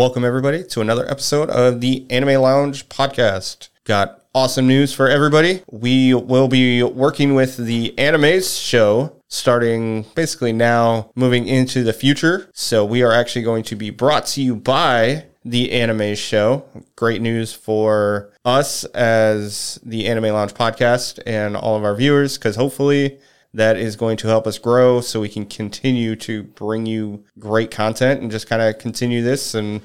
Welcome, everybody, to another episode of the Anime Lounge podcast. Got awesome news for everybody. We will be working with the Animes show starting basically now, moving into the future. So, we are actually going to be brought to you by the Anime Show. Great news for us as the Anime Lounge podcast and all of our viewers, because hopefully that is going to help us grow so we can continue to bring you great content and just kind of continue this and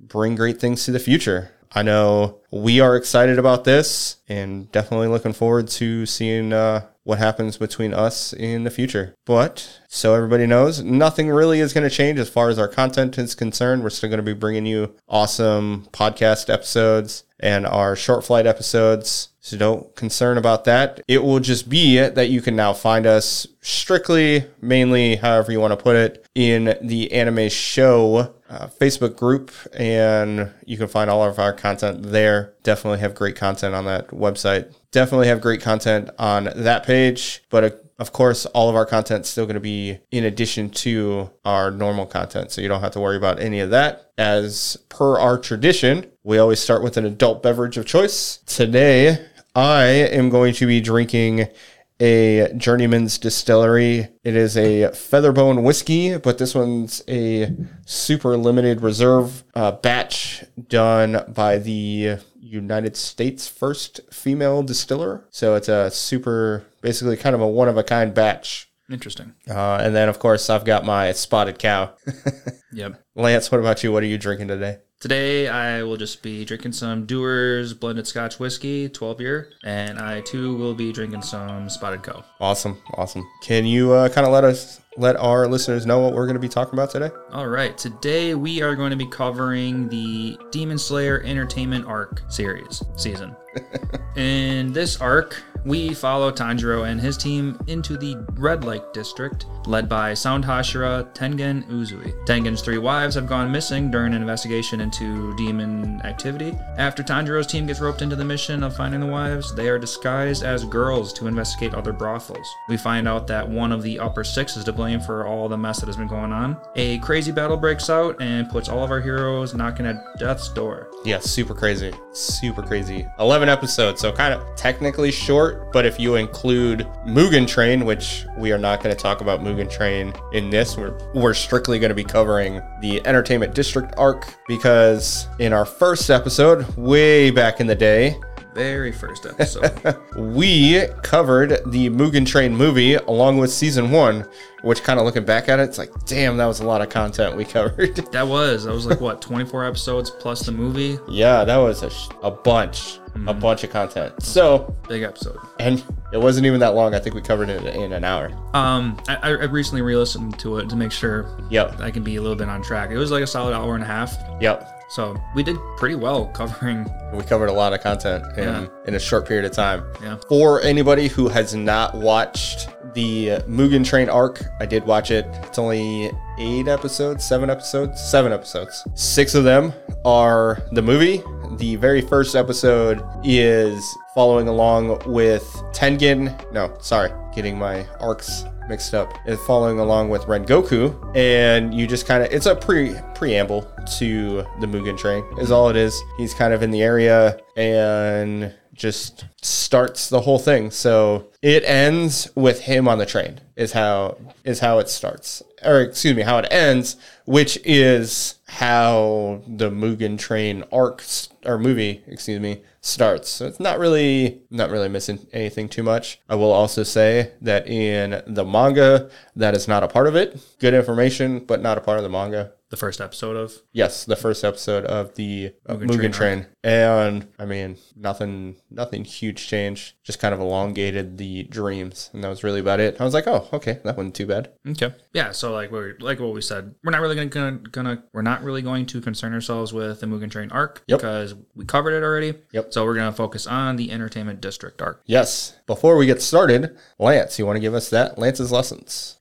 bring great things to the future. I know we are excited about this and definitely looking forward to seeing uh, what happens between us in the future. But so everybody knows, nothing really is going to change as far as our content is concerned. We're still going to be bringing you awesome podcast episodes and our short flight episodes. So don't concern about that. It will just be that you can now find us strictly, mainly, however you want to put it, in the anime show uh, Facebook group, and you can find all of our content there. Definitely have great content on that website. Definitely have great content on that page, but uh, of course, all of our content is still going to be in addition to our normal content. So you don't have to worry about any of that. As per our tradition, we always start with an adult beverage of choice. Today, I am going to be drinking a Journeyman's Distillery. It is a Featherbone whiskey, but this one's a super limited reserve uh, batch done by the United States first female distiller. So it's a super, basically kind of a one of a kind batch. Interesting. Uh, and then, of course, I've got my spotted cow. Yep. Lance, what about you? What are you drinking today? Today I will just be drinking some Dewar's blended Scotch whiskey, 12 year, and I too will be drinking some Spotted Cow. Awesome, awesome. Can you uh, kind of let us, let our listeners know what we're going to be talking about today? All right, today we are going to be covering the Demon Slayer Entertainment Arc series season. In this arc, we follow Tanjiro and his team into the Red Light district, led by Sound Hashira Tengen Uzui. Tengen's three wives have gone missing during an investigation into demon activity. After Tanjiro's team gets roped into the mission of finding the wives, they are disguised as girls to investigate other brothels. We find out that one of the upper six is to blame for all the mess that has been going on. A crazy battle breaks out and puts all of our heroes knocking at death's door. Yeah, super crazy. Super crazy. 11 episodes, so kind of technically short, but if you include Mugen Train, which we are not going to talk about Mugen Train in this, we're, we're strictly going to be covering the Entertainment District arc because in our first episode, way back in the day, Very first episode. we covered the Mugen Train movie along with season one, which kind of looking back at it, it's like, damn, that was a lot of content we covered. that was, that was like what, 24 episodes plus the movie? yeah, that was a, sh- a bunch, a bunch of content. So, Big episode. and it wasn't even that long. I think we covered it in an hour. Um, I, I recently re-listened to it to make sure Yep, I can be a little bit on track. It was like a solid hour and a half, yep. so we did pretty well covering. We covered a lot of content in, Yeah. in a short period of time. Yeah. For anybody who has not watched the Mugen Train arc, I did watch it. It's only eight episodes, seven episodes, seven episodes. Six of them are the movie. The very first episode is following along with Tengen. No, sorry, getting my arcs mixed up. It's following along with Rengoku, and you just kind of it's a pre preamble to the Mugen Train. Is all it is. He's kind of in the area and just starts the whole thing. So it ends with him on the train. Is how is how it starts, or excuse me, how it ends, which is how the Mugen Train arc or movie, excuse me, starts. So it's not really not really missing anything too much. I will also say that in the manga, that is not a part of it. Good information, but not a part of the manga. The first episode of Yes, the first episode of the Mugen Mugen, Train Train, and I mean nothing, nothing huge change. Just kind of elongated the dreams, and that was really about it. I was like, oh, okay, that wasn't too bad. okay, yeah. So like we like what we said, we're not really gonna, gonna gonna we're not really going to concern ourselves with the Mugen Train arc Yep. because we covered it already. Yep. So we're gonna focus on the Entertainment District arc. Yes. Before we get started, Lance, you want to give us that Lance's lessons?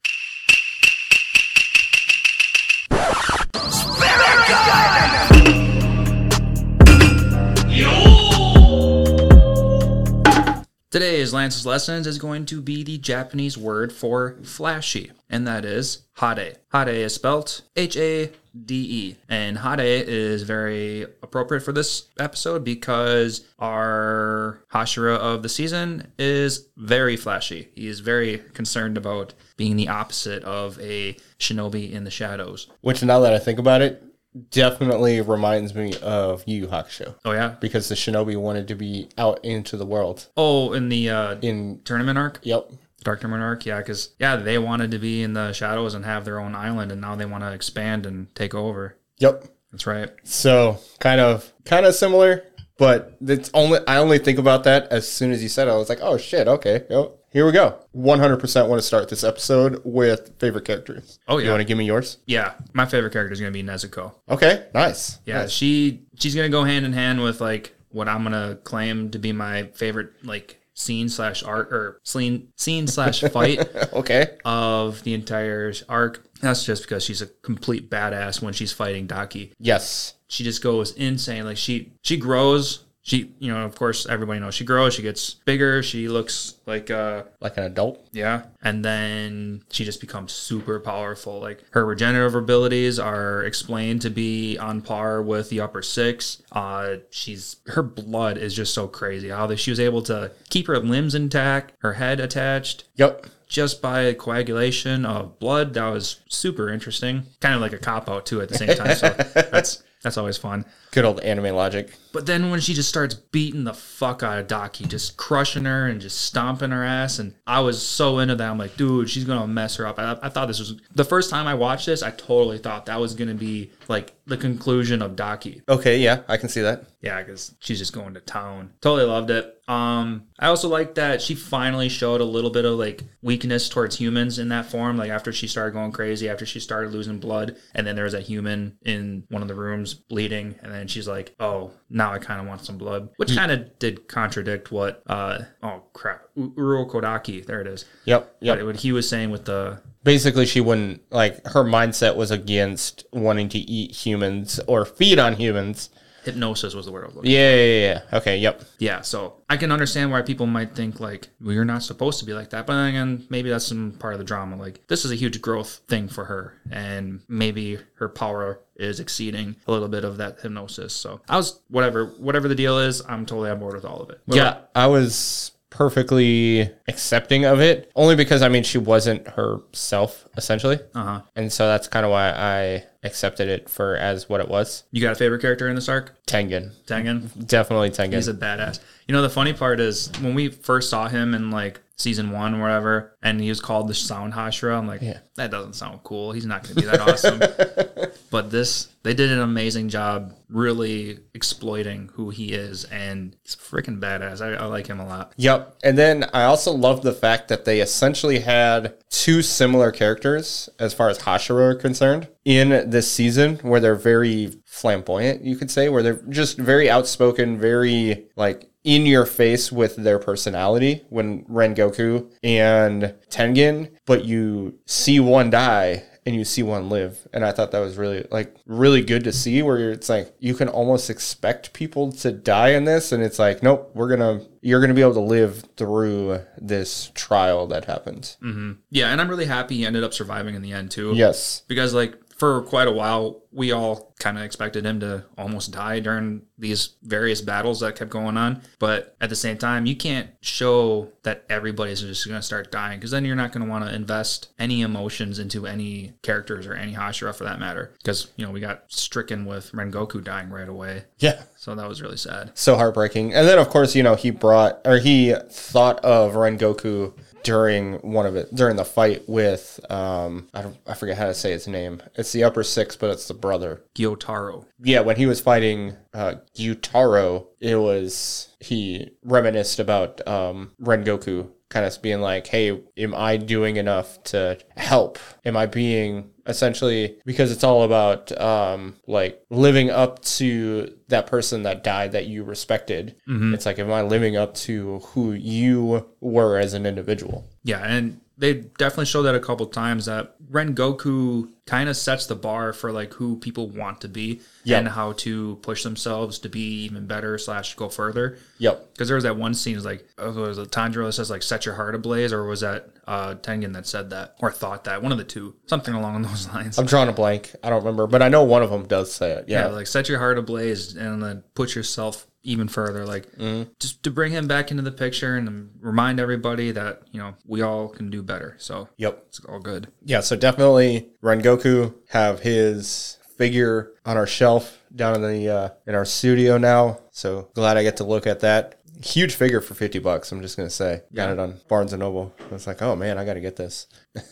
Today's Lance's Lessons is going to be the Japanese word for flashy, and that is hade. Hade is spelt H A D E, and hade is very appropriate for this episode because our Hashira of the season is very flashy. He is very concerned about being the opposite of a shinobi in the shadows. Which now that I think about it, definitely reminds me of Yu Yu Hakusho. Oh yeah. Because the shinobi wanted to be out into the world. Oh, in the uh, In tournament arc. yep. Dark Tournament arc, yeah, because yeah, they wanted to be in the shadows and have their own island, and now they want to expand and take over. Yep. That's right. So kind of kind of similar, but it's only I only think about that as soon as you said it. I was like, oh shit, okay, yep. Here we go. 100% want to start this episode with favorite characters. Oh, yeah. You want to give me yours? Yeah, my favorite character is gonna be Nezuko. Okay, nice. Yeah, Nice. she she's gonna go hand in hand with like what I'm gonna claim to be my favorite like scene slash art or scene scene slash fight Okay. of the entire arc. That's just because she's a complete badass when she's fighting Daki. Yes. She just goes insane. Like she she grows. She you know of course everybody knows she grows. She gets bigger. She looks like uh Like an adult. yeah. And then she just becomes super powerful. Like her regenerative abilities are explained to be on par with the upper six. Uh she's her blood is just so crazy. How that she was able to keep her limbs intact, her head attached Yep. just by coagulation of blood. That was super interesting. Kind of like a cop out too at the same time. So that's that's always fun. Good old anime logic. But then when she just starts beating the fuck out of Daki, just crushing her and just stomping her ass, and I was so into that. I'm like, dude, she's gonna mess her up. I, I thought this was the first time I watched this. I totally thought that was gonna be like the conclusion of Daki. Okay, yeah, I can see that. Yeah, because she's just going to town. Totally loved it. Um, I also like that she finally showed a little bit of like weakness towards humans in that form. Like after she started going crazy, after she started losing blood, and then there was a human in one of the rooms bleeding, and then she's like, "Oh, now I kind of want some blood," which kind of did contradict what. uh Oh crap, U- Urokodaki. There it is. Yep. Yep. What, what he was saying with the Basically, she wouldn't like her mindset was against wanting to eat humans or feed on humans. Hypnosis was the word I was looking. Yeah, yeah, yeah. yeah. Okay. Yep. Yeah, so I can understand why people might think like well, you're not supposed to be like that, but then again, maybe that's some part of the drama. Like this is a huge growth thing for her, and maybe her power is exceeding a little bit of that hypnosis. So I was whatever whatever the deal is, I'm totally on board with all of it. What Yeah, I was perfectly accepting of it only because I mean she wasn't herself essentially, Uh huh. and so that's kind of why I accepted it for as what it was. You got a favorite character in this arc? Tengen, Tengen. definitely Tengen. He's a badass. You know, the funny part is when we first saw him in like season one or whatever, and he was called the Sound Hashira, I'm like, Yeah. that doesn't sound cool. He's not going to be that awesome. but this, they did an amazing job really exploiting who he is, and he's freaking badass. I, I like him a lot. Yep. And then I also love the fact that they essentially had two similar characters as far as Hashira are concerned in this season where they're very flamboyant, you could say, where they're just very outspoken, very like in your face with their personality when Rengoku and Tengen, but you see one die and you see one live. And I thought that was really like really good to see where it's like you can almost expect people to die in this and it's like nope, we're going to you're going to be able to live through this trial that happens. Mm-hmm. Yeah, and I'm really happy he ended up surviving in the end too. Yes. because like for quite a while we all kind of expected him to almost die during these various battles that kept going on but at the same time you can't show that everybody's just going to start dying because then you're not going to want to invest any emotions into any characters or any hashira for that matter because you know we got stricken with rengoku dying right away Yeah. so that was really sad So heartbreaking. And then of course, you know, he brought or he thought of Rengoku during one of it during the fight with um I don't I forget how to say his name. It's the upper six, but it's the brother. gyutaro Yeah, when he was fighting uh Gyutaro, it was he reminisced about um Rengoku kind of being like, "Hey, am I doing enough to help? Am I being essentially because it's all about um like living up to that person that died that you respected. It's like am I living up to who you were as an individual?" Yeah, and they definitely showed that a couple times that Rengoku kind of sets the bar for like who people want to be Yeah. and how to push themselves to be even better slash go further. Yep. Because there was that one scene, was like, uh, was it Tanjiro that says like "set your heart ablaze," or was that uh, Tengen that said that or thought that? One of the two, something along those lines. I'm drawing a blank. I don't remember, but I know one of them does say it. yeah, Yeah. like set your heart ablaze and then put yourself even further. Like Mm-hmm. just to bring him back into the picture and remind everybody that you know we all can do better. So Yep. it's all good. Yeah, so definitely Rengoku have his figure on our shelf down in the uh, in our studio now. So glad I get to look at that. Huge figure for fifty bucks. I'm just gonna say, got it on Barnes and Noble. I was like, oh man, I got to get this.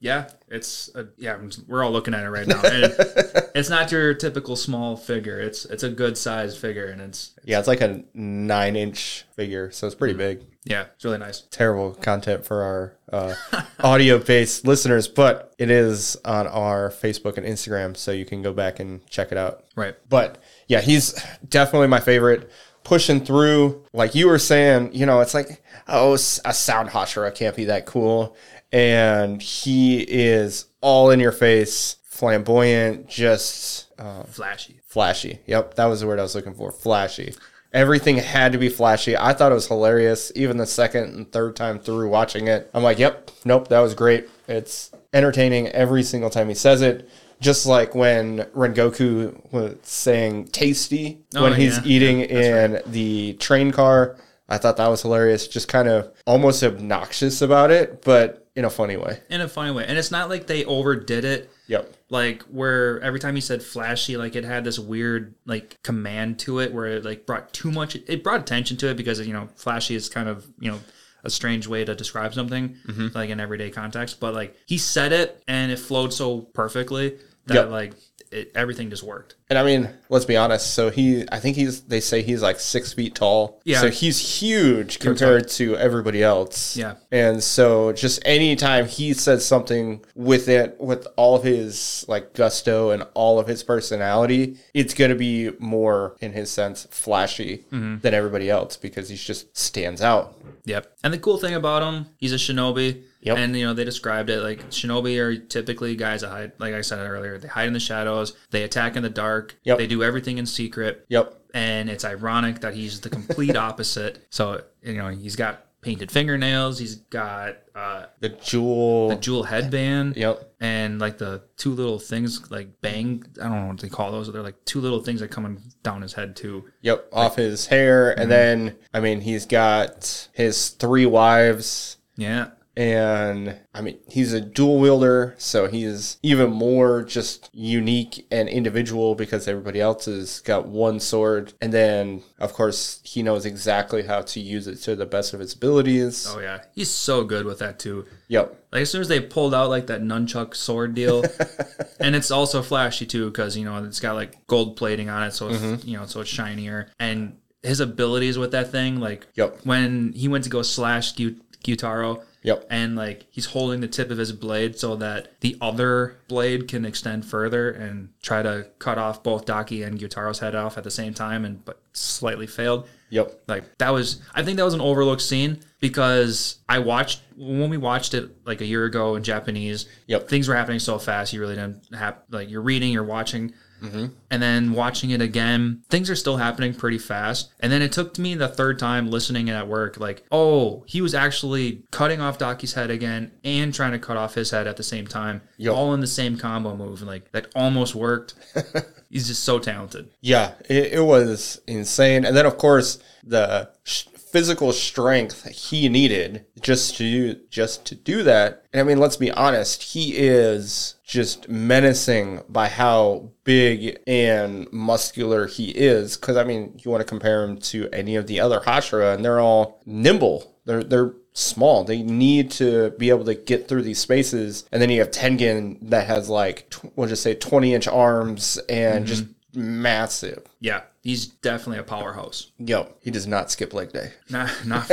Yeah, it's a, yeah. We're all looking at it right now. And it's not your typical small figure. It's it's a good sized figure, and it's Yeah, it's like a nine inch figure, so it's pretty big. yeah, it's really nice. Terrible content for our uh, audio based listeners, but it is on our Facebook and Instagram, so you can go back and check it out. Right. But yeah, he's definitely my favorite. Pushing through, like you were saying, you know, it's like, oh, a sound Hashira can't be that cool. And he is all in your face, flamboyant, just uh, Flashy. flashy. Yep, that was the word I was looking for. Flashy. Everything had to be flashy. I thought it was hilarious. Even the second and third time through watching it, I'm like, yep, nope, that was great. It's entertaining every single time he says it. Just like when Rengoku was saying tasty Oh, when he's yeah. eating in the train car. I thought that was hilarious. Just kind of almost obnoxious about it, but in a funny way. In a funny way, and it's not like they overdid it. Yep. like where every time he said flashy like it had this weird like command to it where it like brought too much it brought attention to it because you know flashy is kind of you know a strange way to describe something mm-hmm. like in everyday context but like he said it and it flowed so perfectly that Yep. like it, everything just worked And I mean, let's be honest. So he, I think he's, they say he's like six feet tall. Yeah. So he's huge compared to everybody else. Yeah. And so just anytime he says something with it, with all of his like gusto and all of his personality, it's going to be more, in his sense, flashy Mm-hmm. than everybody else because he just stands out. Yep. And the cool thing about him, he's a shinobi. Yep. And you know they described it like shinobi are typically guys that hide, like I said earlier, they hide in the shadows, they attack in the dark, Yep. they do everything in secret. Yep. and it's ironic that he's the complete opposite. So you know he's got painted fingernails, he's got uh, The jewel. the jewel headband, Yep. and like the two little things like bang. I don't know what they call those. They're like two little things that come down his head too. Yep, off his hair, Mm-hmm. and then I mean he's got his three wives, Yeah, and I mean he's a dual wielder, so he's even more just unique and individual because everybody else has got one sword, and then of course he knows exactly how to use it to the best of his abilities. oh yeah, he's so good with that too. Yep, Like as soon as they pulled out like that nunchuck sword deal, and it's also flashy too because you know it's got like gold plating on it, so it's, mm-hmm. you know so it's shinier. And his abilities with that thing, like Yep. when he went to go slash Gyutaro, Yep. and like he's holding the tip of his blade so that the other blade can extend further and try to cut off both Daki and Gyutaro's head off at the same time, and but slightly failed. yep, Like that was, I think that was an overlooked scene because I watched when we watched it like a year ago in Japanese. Yep. things were happening so fast, you really didn't have like you're reading, you're watching, Mm-hmm. and then watching it again, things are still happening pretty fast. And then it took me the third time listening at work, like, oh, he was actually cutting off Daki's head again and trying to cut off his head at the same time, Yep. all in the same combo move. Like that almost worked. He's just so talented. yeah. It, it was insane, and then of course the sh- physical strength he needed just to just to do that. And I mean, let's be honest, he is just menacing by how big and muscular he is. Because I mean, you want to compare him to any of the other Hashira, and they're all nimble. They're they're small. They need to be able to get through these spaces. And then you have Tengen that has like we'll just say twenty inch arms and mm-hmm. just massive. Yeah, he's definitely a powerhouse. Yo, he does not skip leg day. Not, not,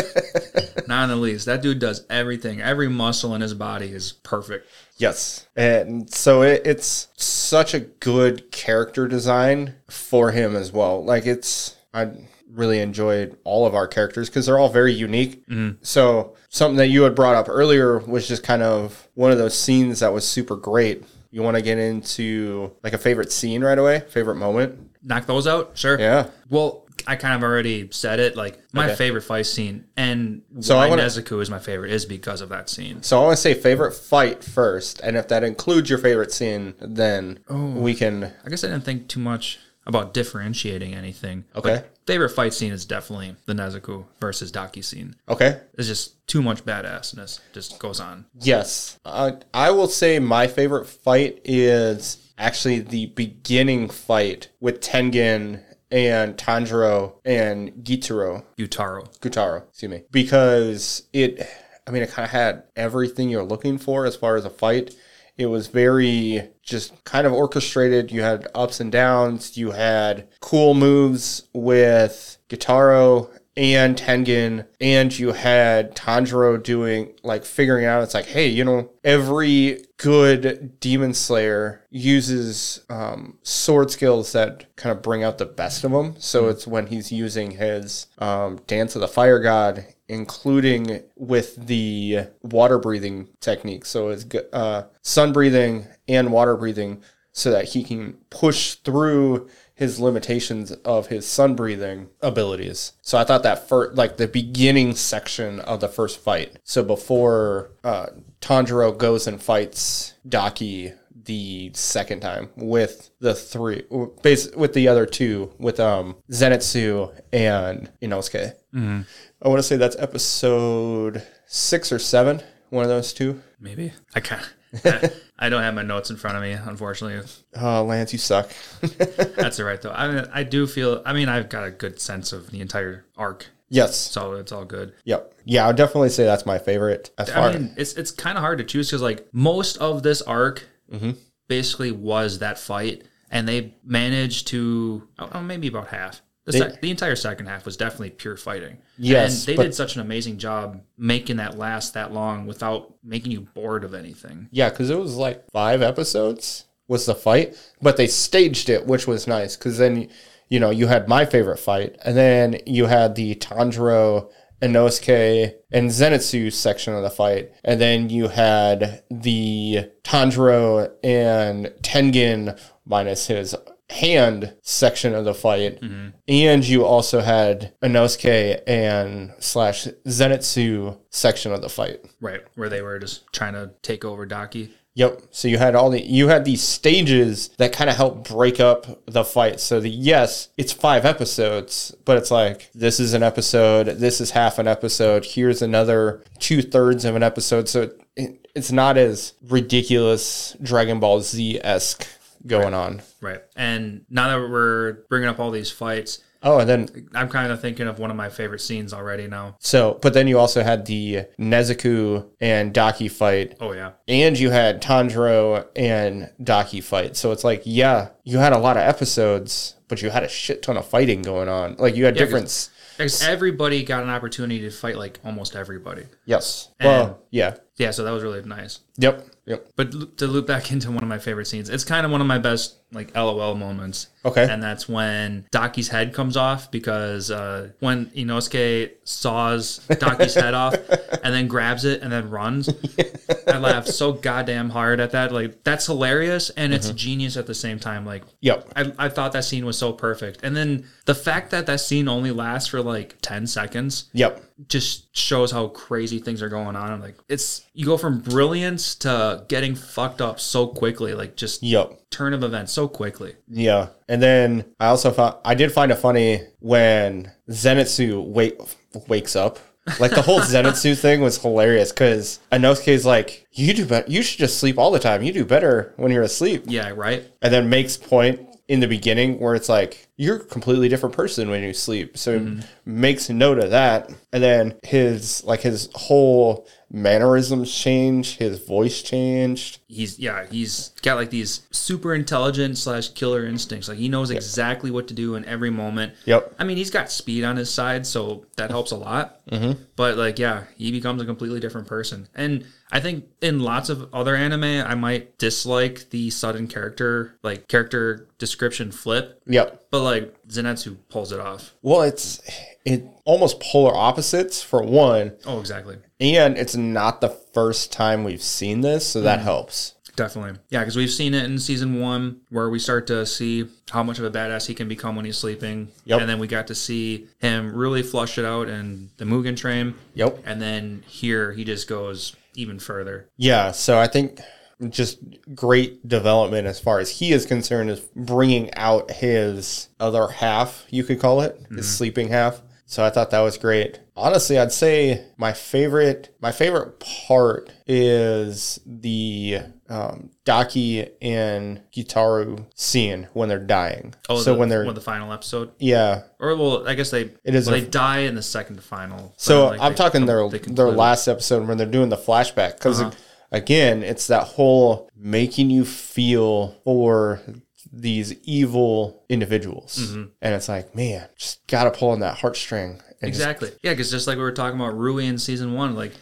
not in the least. That dude does everything. Every muscle in his body is perfect. Yes. And so it, it's such a good character design for him as well. Like it's I really enjoyed all of our characters because they're all very unique. Mm-hmm. So something that you had brought up earlier was just kind of one of those scenes that was super great. You want to get into like a favorite scene right away, favorite moment? Knock those out, sure. Yeah. Well, I kind of already said it. Like my Okay. favorite fight scene, and So why wanna- Nezuko is my favorite is because of that scene. So I want to say favorite fight first, and if that includes your favorite scene, then we can. I guess I didn't think too much about differentiating anything. Okay. Favorite fight scene is definitely the Nezuko versus Daki scene. Okay. It's just too much badassness. Just goes on. Yes. Uh, I will say my favorite fight is actually the beginning fight with Tengen and Tanjiro and Gitaro. Yutaro. Gutaro, excuse me. Because it, I mean, it kind of had everything you're looking for as far as a fight. It was very just kind of orchestrated. You had ups and downs. You had cool moves with Gitaro and Tengen, and you had Tanjiro doing like figuring out. It's like, hey, you know, every good demon slayer uses um, sword skills that kind of bring out the best of them. So it's when he's using his um, Dance of the Fire God, including with the water breathing technique. So it's uh, sun breathing and water breathing, so that he can push through his limitations of his sun breathing abilities. So I thought that first, like the beginning section of the first fight. So before uh, Tanjiro goes and fights Daki the second time with the three, base with the other two, with um Zenitsu and Inosuke. I want to say that's episode six or seven. One of those two. Maybe. I can't. I, I don't have my notes in front of me, unfortunately. Oh, Lance, you suck. That's all right though. I mean, I do feel. I mean, I've got a good sense of the entire arc, yes. so it's all good. Yep. Yeah, I'd definitely say that's my favorite. As far I mean, it's it's kind of hard to choose because like most of this arc Mm-hmm. basically was that fight, and they managed to oh, oh, maybe about half. The, sec- the entire second half was definitely pure fighting. Yes, and they but- did such an amazing job making that last that long without making you bored of anything. Yeah, because it was like five episodes was the fight, but they staged it, which was nice. Because then, you know, you had my favorite fight, and then you had the Tanjiro, Inosuke, and Zenitsu section of the fight, and then you had the Tanjiro and Tengen minus his hand section of the fight, mm-hmm. and you also had Inosuke and slash Zenitsu section of the fight. Right, where they were just trying to take over Daki. Yep. So you had all the you had these stages that kind of help break up the fight. So the yes, it's five episodes, but it's like this is an episode, this is half an episode, here's another two thirds of an episode. So it, it's not as ridiculous Dragon Ball Z esque going on. Right, and now that we're bringing up all these fights, Oh, and then I'm kind of thinking of one of my favorite scenes already now. so, but then you also had the Nezuko and Daki fight, Oh yeah, and you had Tanjiro and Daki fight. So it's like, yeah, you had a lot of episodes, but you had a shit ton of fighting going on. Like you had different. because everybody got an opportunity to fight like almost everybody. Yes. Well, yeah. Yeah, so that was really nice. Yep. Yep. But to loop back into one of my favorite scenes, it's kind of one of my best like LOL moments. Okay. And that's when Daki's head comes off because uh, when Inosuke saws Daki's head off and then grabs it and then runs. I laughed so goddamn hard at that. Like that's hilarious and it's genius at the same time. Like Yep. I, I thought that scene was so perfect. And then the fact that that scene only lasts for like 10 seconds Yep. just shows how crazy things are going on. Like it's you go from brilliance to getting fucked up so quickly, like just Yep. turn of events so quickly. Yeah. And then I also found I did find it funny when Zenitsu wake wakes up. Like the whole Zenitsu thing was hilarious because Inosuke's like, you do better. You should just sleep all the time. You do better when you're asleep. Yeah, right. and then makes point in the beginning where it's like you're a completely different person when you sleep so mm-hmm. makes note of that and then his like his whole mannerisms changed, his voice changed. he's yeah he's got like these super intelligent slash killer instincts like he knows exactly what to do in every moment Yep. i mean he's got speed on his side so that helps a lot mm-hmm. but like yeah he becomes a completely different person and i think in lots of other anime i might dislike the sudden character like character description flip Yep. but like zenitsu pulls it off Well, it's it almost polar opposites for one, oh exactly and it's not the first time we've seen this, so Mm. that helps. Definitely. Yeah, because we've seen it in season one where we start to see how much of a badass he can become when he's sleeping. Yep. And then we got to see him really flush it out in the Mugen Train. Yep. And then here he just goes even further. Yeah, so I think just great development as far as he is concerned is bringing out his other half, you could call it, his sleeping half. So I thought that was great. Honestly, I'd say my favorite my favorite part is the um, Daki and Gitaru scene when they're dying. Oh, so the, when they're when the final episode, yeah, or well, I guess they It is well, a- they die in the second final. So like, I'm they talking com- their they their last episode when they're doing the flashback because Uh-huh. again, it's that whole making you feel for these evil individuals, Mm-hmm. and it's like, man, just gotta pull on that heartstring. And just- Exactly. Yeah, because just like we were talking about Rui in season one, like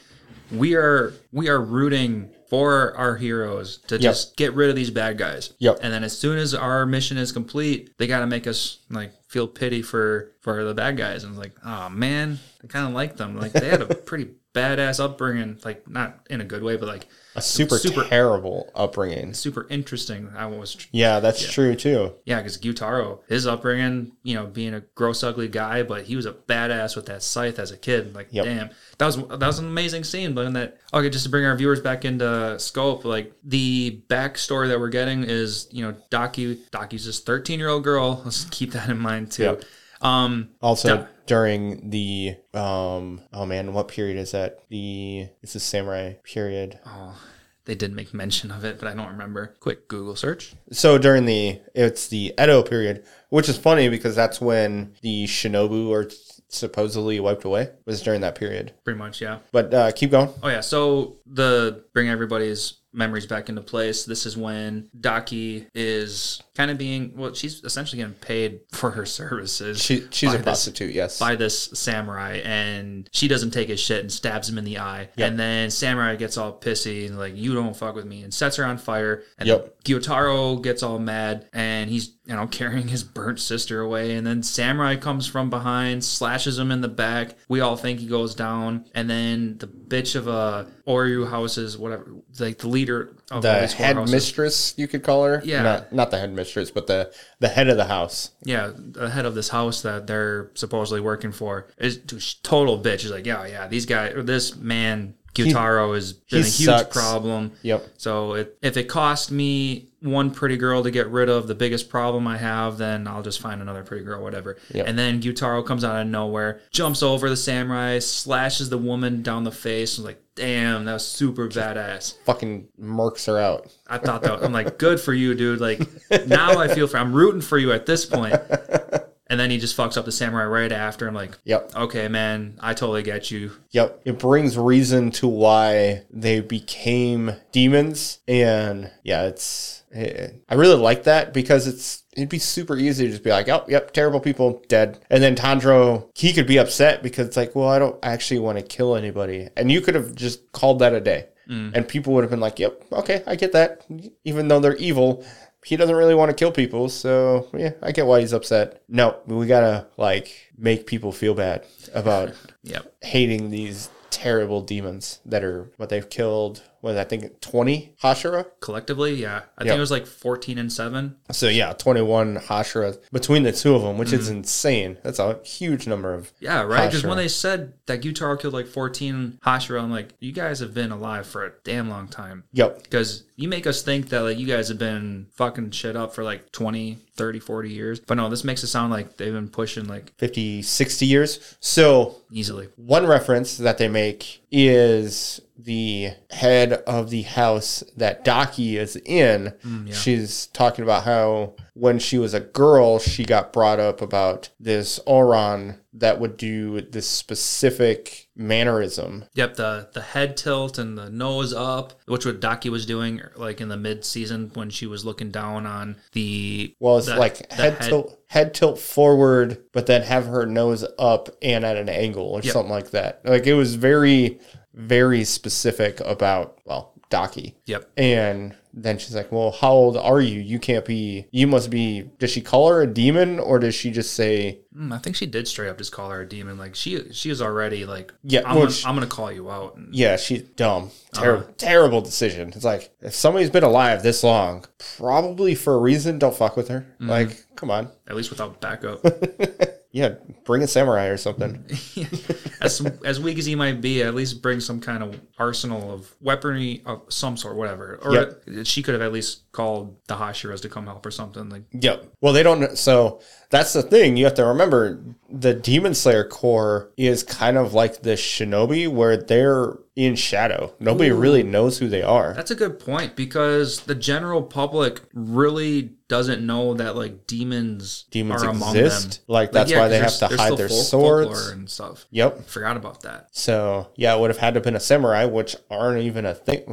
we are we are rooting for our heroes to just get rid of these bad guys. Yep. And then as soon as our mission is complete, they got to make us like feel pity for for the bad guys. And it's like, oh man, I kind of like them. Like they had a pretty badass upbringing. Like not in a good way, but like a super, super- terrible upbringing. super interesting. I was Yeah, that's true too. yeah, because Gutaro, his upbringing, you know, being a gross, ugly guy, but he was a badass with that scythe as a kid. Like, Yep. damn, that was that was an amazing scene. But in that, okay, just to bring our viewers back into scope, like the backstory that we're getting is, you know, Daki, Daki's this thirteen year old girl. Let's keep that in mind too. Yep. Um, Also during the um oh man, what period is that? The it's the samurai period. oh, they did make mention of it, but I don't remember. Quick Google search. So during the it's the Edo period, which is funny because that's when the shinobi are supposedly wiped away. Was during that period. Pretty much, yeah. But uh, keep going. Oh yeah, so the bring everybody's memories back into place. This is when Daki is kind of being well, she's essentially getting paid for her services. She she's a this- prostitute. Yes. by this samurai and she doesn't take his shit and stabs him in the eye. And then samurai gets all pissy and like, you don't fuck with me and sets her on fire. And Yep. Gyutaro gets all mad and he's, you know, carrying his burnt sister away. And then samurai comes from behind, slashes him in the back. We all think he goes down. And then the bitch of a Oryu houses, whatever, like the leader of the head mistress, you could call her. Yeah. Not not the head mistress, but the the head of the house. yeah, the head of this house that they're supposedly working for is total bitch. He's like, yeah, yeah, these guys, or this man, Gyutaro, has been a huge sucks. problem. Yep. So it, if it cost me one pretty girl to get rid of the biggest problem I have, then I'll just find another pretty girl, whatever. Yep. And then Gyutaro comes out of nowhere, jumps over the samurai, slashes the woman down the face. and like, damn, that was super badass. Fucking murks her out. I thought that I'm like, good for you, dude. Like now I feel for I'm rooting for you at this point. And then he just fucks up the samurai right after. I'm like, Yep. okay, man, I totally get you. Yep. It brings reason to why they became demons. And yeah, it's. eh, I really like that because it's. It'd be super easy to just be like, oh, yep, terrible people, dead. And then Tanjiro, he could be upset because it's like, well, I don't actually want to kill anybody. And you could have just called that a day. And people would have been like, yep, okay, I get that. Even though they're evil, he doesn't really want to kill people. So, yeah, I get why he's upset. No, we got to, like, make people feel bad about Yep. hating these terrible demons that are what they've killed. What I think twenty Hashira. Collectively, yeah. I think it was like 14 and 7. So yeah, twenty one Hashira between the two of them, which Mm-hmm. is insane. That's a huge number of. Yeah, right. Because when they said that Gyutaro killed like 14 Hashira, I'm like, you guys have been alive for a damn long time. Yep. Because you make us think that like you guys have been fucking shit up for like 20, 30, 40 years. But no, this makes it sound like they've been pushing like 50, 60 years. So easily. one reference that they make is the head of the house that Daki is in, mm, she's talking about how when she was a girl, she got brought up about this Oiran that would do this specific mannerism. Yep, the the head tilt and the nose up, which what Daki was doing like in the mid season when she was looking down on the Well, it's the- like the head, tilt, head tilt forward, but then have her nose up and at an angle or Yep. something like that. Like it was very, very specific about well, Daki. Yep. And then she's like, "Well, how old are you? You can't be. You must be." Does she call her a demon, or does she just say, Mm, I think she did straight up just call her a demon. Like she she is already like Yeah, I'm, which- gonna, I'm gonna call you out. "Yeah, she's dumb, Uh-huh. terrible, terrible decision." It's like if somebody's been alive this long, probably for a reason, don't fuck with her. Mm-hmm. Like, come on, At least without backup. yeah, bring a samurai or something. as as weak as he might be, at least bring some kind of arsenal of weaponry of some sort, whatever. Or Yep. she could have at least called the Hashiras to come help or something. Like Yep. Well, they don't. So that's the thing. You have to remember the Demon Slayer Corps is kind of like the Shinobi, where they're in shadow. Nobody really knows who they are. that's a good point because the general public really doesn't know that like demons Demons are among exist. them. Like, that's why they have to hide their swords. and stuff. Yep. Forgot about that. So yeah, it would have had to have been a samurai, which aren't even a thing.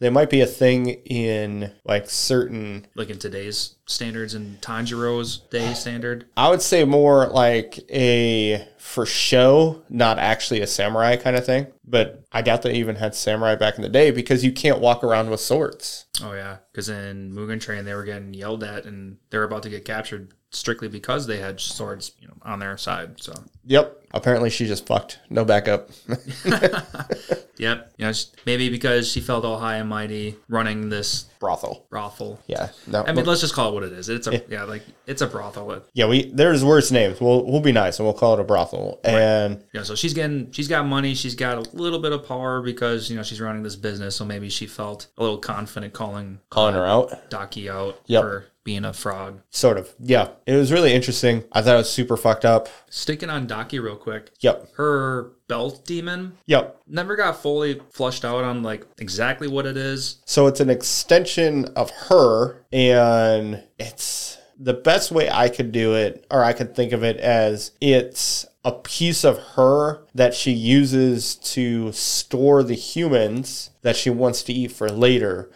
They might be a thing in like certain. Like in today's standards and Tanjiro's day standard. I would say more like a for show, not actually a samurai kind of thing. But I doubt they even had samurai back in the day because you can't walk around with swords. Oh yeah, because in Mugen Train they were getting yelled at and they're about to get captured strictly because they had swords, you know, on their side. So Yep. Apparently she just fucked. No backup. yep, you know, maybe because she felt all high and mighty running this Brothel. brothel. Yeah. No. I mean, let's just call it what it is. It's a yeah, like it's a brothel. With, yeah, we there's worse names. We'll we'll be nice and we'll call it a brothel. And yeah, so she's getting she's got money. She's got a little bit of power because you know she's running this business. So maybe she felt a little confident calling calling uh, her out. Daki out Yep. for being a frog. Sort of. Yeah. It was really interesting. I thought it was super fucked up. Sticking on Daki real quick. Yep. Her belt demon Yep. never got fully flushed out on like exactly what it is. So it's an extension of her, and it's the best way I could do it, or I could think of it as it's a piece of her that she uses to store the humans that she wants to eat for later.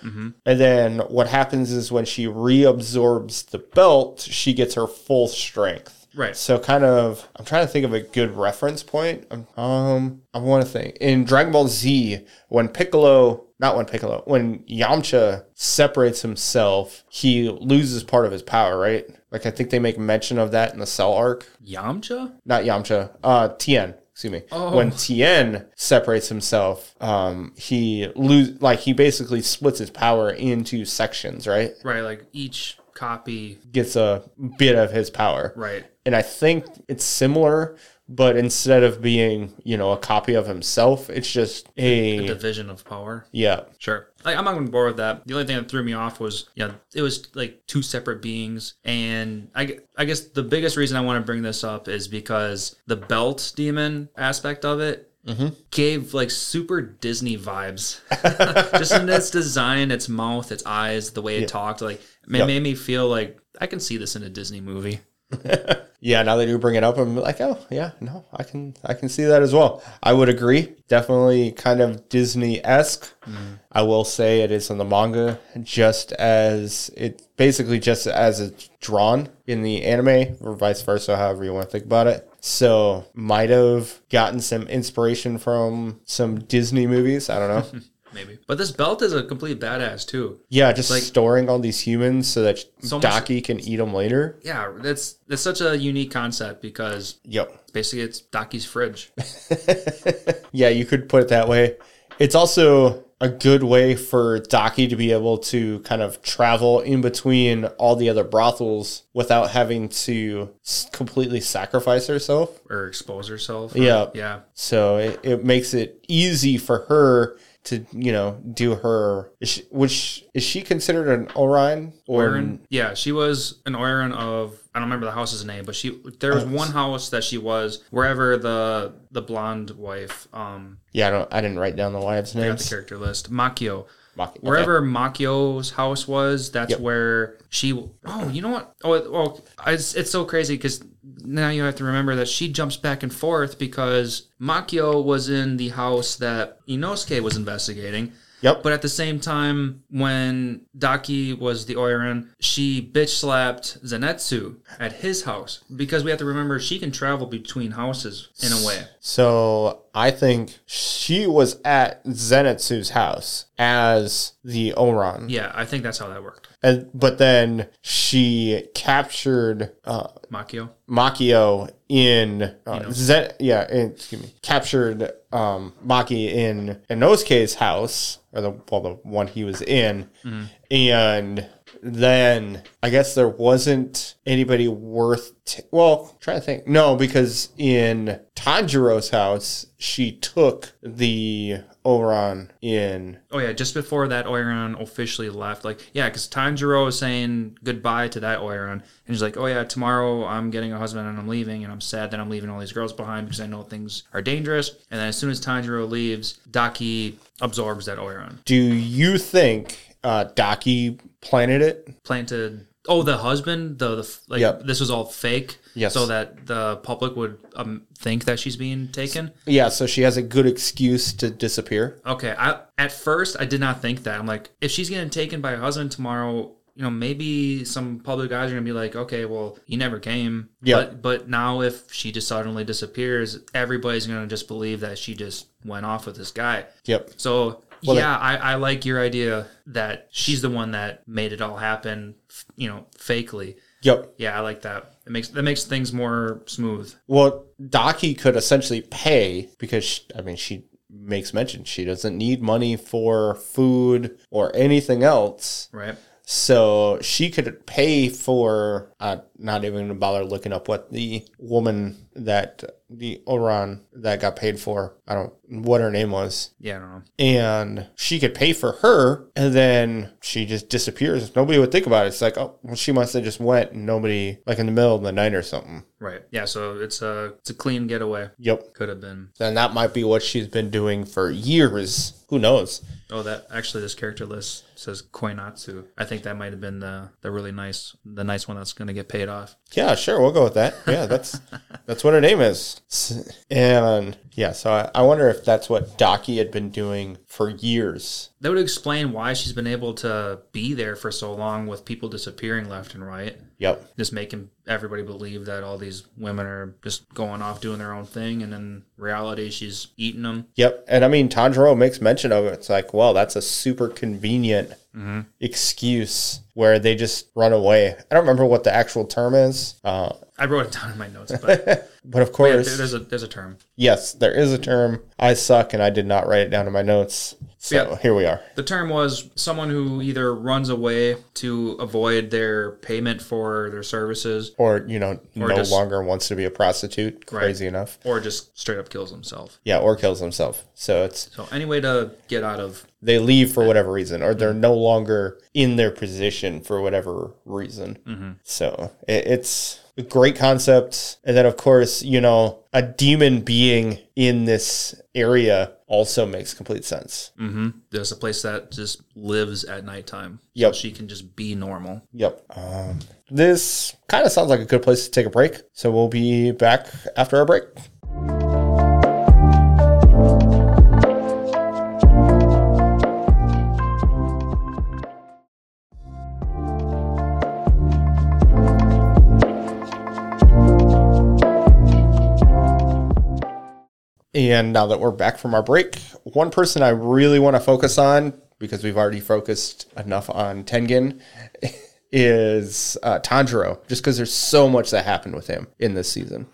And then what happens is when she reabsorbs the belt, she gets her full strength. Right. So kind of, I'm trying to think of a good reference point. Um, Um, I want to think in Dragon Ball Z when Piccolo, not when Piccolo, when Yamcha separates himself, he loses part of his power, right? Like I think they make mention of that in the Cell arc. Yamcha? Not Yamcha, uh, Tien. Excuse me. Oh. When Tien separates himself, um, he lose like he basically splits his power into sections, right? Right, like each copy. Gets a bit of his power. Right. and I think it's similar, but instead of being, you know, a copy of himself, it's just a Division of power. yeah, Sure. Like, I'm not going to bore with that. The only thing that threw me off was, you know, it was like two separate beings. And I, I guess the biggest reason I want to bring this up is because the belt demon aspect of it mm-hmm. gave like super Disney vibes. Just in its design, its mouth, its eyes, the way it talked. Like, it made me feel like I can see this in a Disney movie. yeah. Now that you bring it up, I'm like, oh yeah, no, I can, I can see that as well. I would agree. Definitely kind of Disney esque. I will say it is in the manga, just as it basically just as it's drawn in the anime, or vice versa, however you want to think about it. So might have gotten some inspiration from some Disney movies. I don't know. Maybe. But this belt is a complete badass too. Yeah, just like, storing all these humans so that So much- Daki can eat them later. Yeah, that's that's such a unique concept because Yep. basically it's Daki's fridge. Yeah, you could put it that way. It's also a good way for Daki to be able to kind of travel in between all the other brothels without having to completely sacrifice herself. or expose herself. or- Yeah. yeah, So it, it makes it easy for her to you know do her. Is she, which is she considered an Oiran or. Yeah, she was an Oiran of I don't remember the house's name, but she there was one house that she was wherever the the blonde wife um yeah? I don't. I didn't write down the wives' got the character list Makio. Okay. Wherever Makio's house was, that's Yep. where she. Oh, you know what? Oh, it- well, it's, it's so crazy because now you have to remember that she jumps back and forth because Makio was in the house that Inosuke was investigating. Yep. But at the same time, when Daki was the Oiran, she bitch slapped Zenitsu at his house because we have to remember she can travel between houses in a way. So I think she was at Zenitsu's house as the Oiran. Yeah, I think that's how that worked. And, but then she captured uh, Makio. Makio in uh, Zen, yeah, in, excuse me, captured um, Maki in Inosuke's house, or the well, the one he was in, and then I guess there wasn't anybody worth. T- well, I'm trying to think. No, because in Tanjiro's house, she took the Oiran in. Oh yeah, just before that Oiran officially left, like yeah, because Tanjiro was saying goodbye to that Oiran, and he's like, oh yeah, tomorrow I'm getting a husband and I'm leaving, and I'm sad that I'm leaving all these girls behind because I know things are dangerous. And then as soon as Tanjiro leaves, Daki absorbs that Oiran, Do you think uh, Daki planted it? planted. Oh, the husband, the the like Yep. this was all fake, Yes. so that the public would um, think that she's being taken. Yeah, so she has a good excuse to disappear. Okay, I at first I did not think that. I'm like, if she's getting taken by her husband tomorrow, you know, maybe some public guys are gonna be like, okay, well, he never came. Yeah. But but now if she just suddenly disappears, everybody's gonna just believe that she just went off with this guy. Yep. So Well, yeah, I, I like your idea that she's the one that made it all happen, you know, fakely. Yep. Yeah, I like that. It makes that makes things more smooth. Well, Daki could essentially pay because she, I mean she makes mention she doesn't need money for food or anything else. Right. So she could pay for uh, not even gonna bother looking up what the woman that the Oiran that got paid for. I don't what her name was. Yeah, I don't know. and she could pay for her and then she just disappears nobody would think about it it's like oh well she must have just went and nobody like in the middle of the night or something Right. Yeah, so it's a it's a clean getaway. yep Could have been. and that might be what she's been doing for years who knows Oh, that actually this character list says Koinatsu. I think that might have been the the really nice the nice one that's going to get paid off. yeah sure we'll go with that yeah that's that's what her name is and yeah so I, I wonder if that's what Daki had been doing for years That would explain why she's been able to be there for so long with people disappearing left and right. yep Just making everybody believe that all these women are just going off doing their own thing, and in reality, she's eating them. Yep. And I mean, Tanjiro makes mention of it. It's like, well, that's a super convenient excuse where they just run away. I don't remember what the actual term is. Uh, I wrote it down in my notes, but but of course, there- there's a there's a term. yes, there is a term. I suck and I did not write it down in my notes. So Yeah. here we are. The term was someone who either runs away to avoid their payment for their services, Or, you know, no just- longer wants to be a prostitute. Crazy enough. or just straight up kills himself. Yeah, or kills himself. So it's So any way to get out of they leave for whatever reason, or they're mm-hmm. no longer in their position for whatever reason. Mm-hmm. So it, it's a great concept. And then, of course, you know, a demon being in this area also makes complete sense. hmm There's a place that just lives at nighttime. Yep. So she can just be normal. Yep. Um, this kind of sounds like a good place to take a break. So we'll be back after our break. And now that we're back from our break, one person I really want to focus on, because we've already focused enough on Tengen, is uh, Tanjiro, just because there's so much that happened with him in this season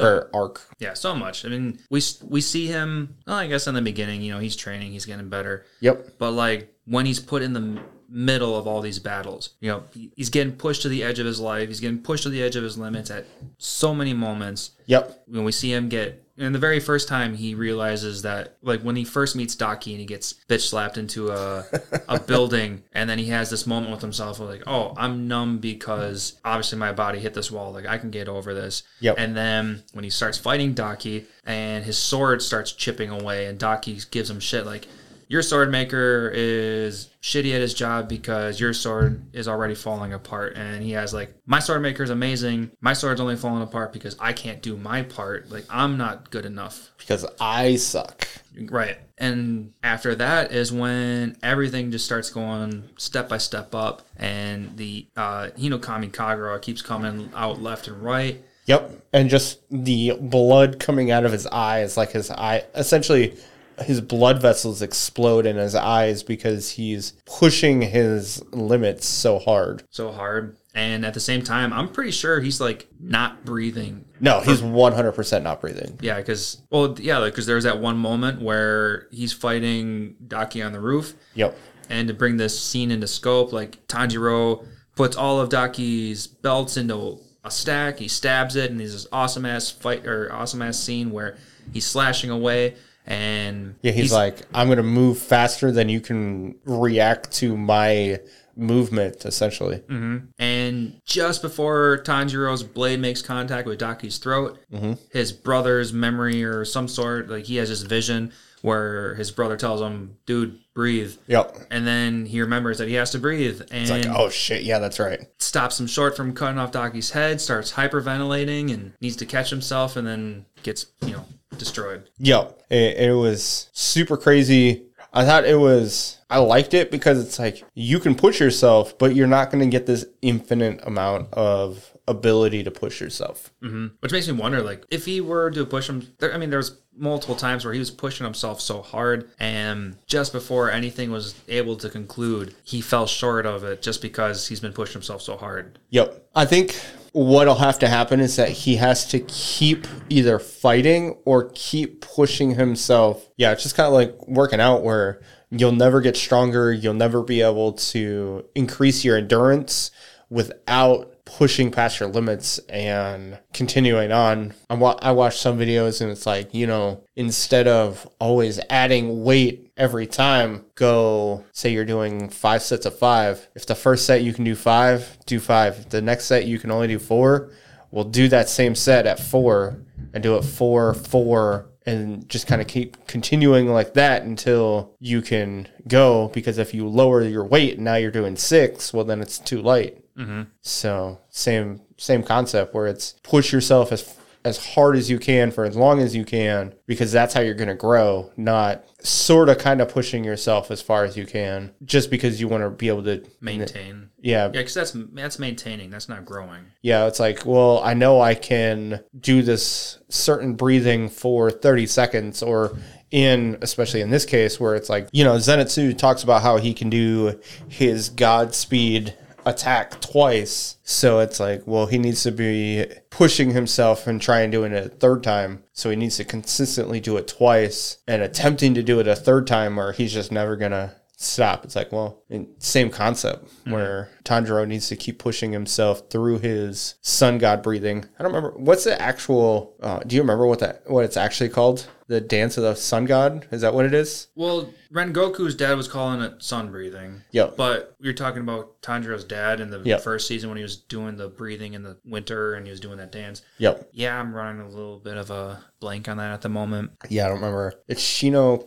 or arc. Yeah, so much. I mean, we we see him. Well, I guess in the beginning, you know, he's training, he's getting better. Yep. But like when he's put in the middle of all these battles. You know, he's getting pushed to the edge of his life. He's getting pushed to the edge of his limits at so many moments. Yep. When we see him get, and the very first time he realizes that, like when he first meets Daki and he gets bitch slapped into a, a building, and then he has this moment with himself of like, oh, I'm numb because obviously my body hit this wall. Like I can get over this. Yep. And then when he starts fighting Daki and his sword starts chipping away, and Daki gives him shit like, your sword maker is shitty at his job because your sword is already falling apart. And he has like my sword maker is amazing. My sword's only falling apart because i can't do my part. Like i'm not good enough. Because I suck. right. And after that is when everything just starts going step by step up and the uh hinokami kagura keeps coming out left and right. Yep. And just the blood coming out of his eyes, like his eye, essentially, his blood vessels explode in his eyes because he's pushing his limits so hard. so hard and at the same time i'm pretty sure he's like not breathing No, he's 100% not breathing. Yeah, because well, yeah, because there's that one moment where he's fighting Daki on the roof, Yep. and to bring this scene into scope, like Tanjiro puts all of Daki's belts into a stack, he stabs it, and there's this awesome ass fight or awesome ass scene where he's slashing away, and Yeah, he's, like, I'm going to move faster than you can react to my movement, essentially. Mm-hmm. And just before Tanjiro's blade makes contact with Daki's throat, mm-hmm. his brother's memory or some sort, like he has this vision where his brother tells him, dude, breathe. Yep. And then he remembers that he has to breathe and it's Like, oh shit, yeah, that's right. stops him short from cutting off Daki's head, starts hyperventilating and needs to catch himself and then gets, you know, destroyed. Yep. It, it was super crazy. I thought it was, I liked it because it's like you can push yourself, but you're not going to get this infinite amount of ability to push yourself. Mm-hmm. Which makes me wonder, like, if he were to push him, there, I mean, there's multiple times where he was pushing himself so hard, and just before anything was able to conclude, he fell short of it just because he's been pushing himself so hard. Yep. I think what'll have to happen is that he has to keep either fighting or keep pushing himself. Yeah, it's just kind of like working out where you'll never get stronger. You'll never be able to increase your endurance without pushing past your limits and continuing on. I, wa- I watched some videos and it's like, you know, instead of always adding weight every time, go say you're doing five sets of five. If the first set you can do five, do five. If the next set you can only do four, we'll do that same set at four and do it four, four, and just kind of keep continuing like that until you can go. Because if you lower your weight and now you're doing six, well, then it's too light. Mm-hmm. So same same concept where it's push yourself as as hard as you can for as long as you can because that's how you're going to grow, not sort of kind of pushing yourself as far as you can just because you want to be able to Maintain. yeah, Yeah, because that's that's maintaining. That's not growing. yeah, it's like, well, I know I can do this certain breathing for 30 seconds or in especially in this case where it's like, you know, Zenitsu talks about how he can do his Godspeed attack twice. So it's like, well, he needs to be pushing himself and trying doing it a third time. So he needs to consistently do it twice and attempting to do it a third time or he's just never going to stop. It's like, well, same concept where Tanjiro needs to keep pushing himself through his sun god breathing. I don't remember what's the actual. Uh, do you remember what that what it's actually called? The dance of the sun god. Is that what it is? Well, Rengoku's dad was calling it sun breathing. Yep. But you're talking about Tanjiro's dad in the Yep. first season when he was doing the breathing in the winter and he was doing that dance. Yep. Yeah, I'm running a little bit of a blank on that at the moment. Yeah, I don't remember. It's Shino.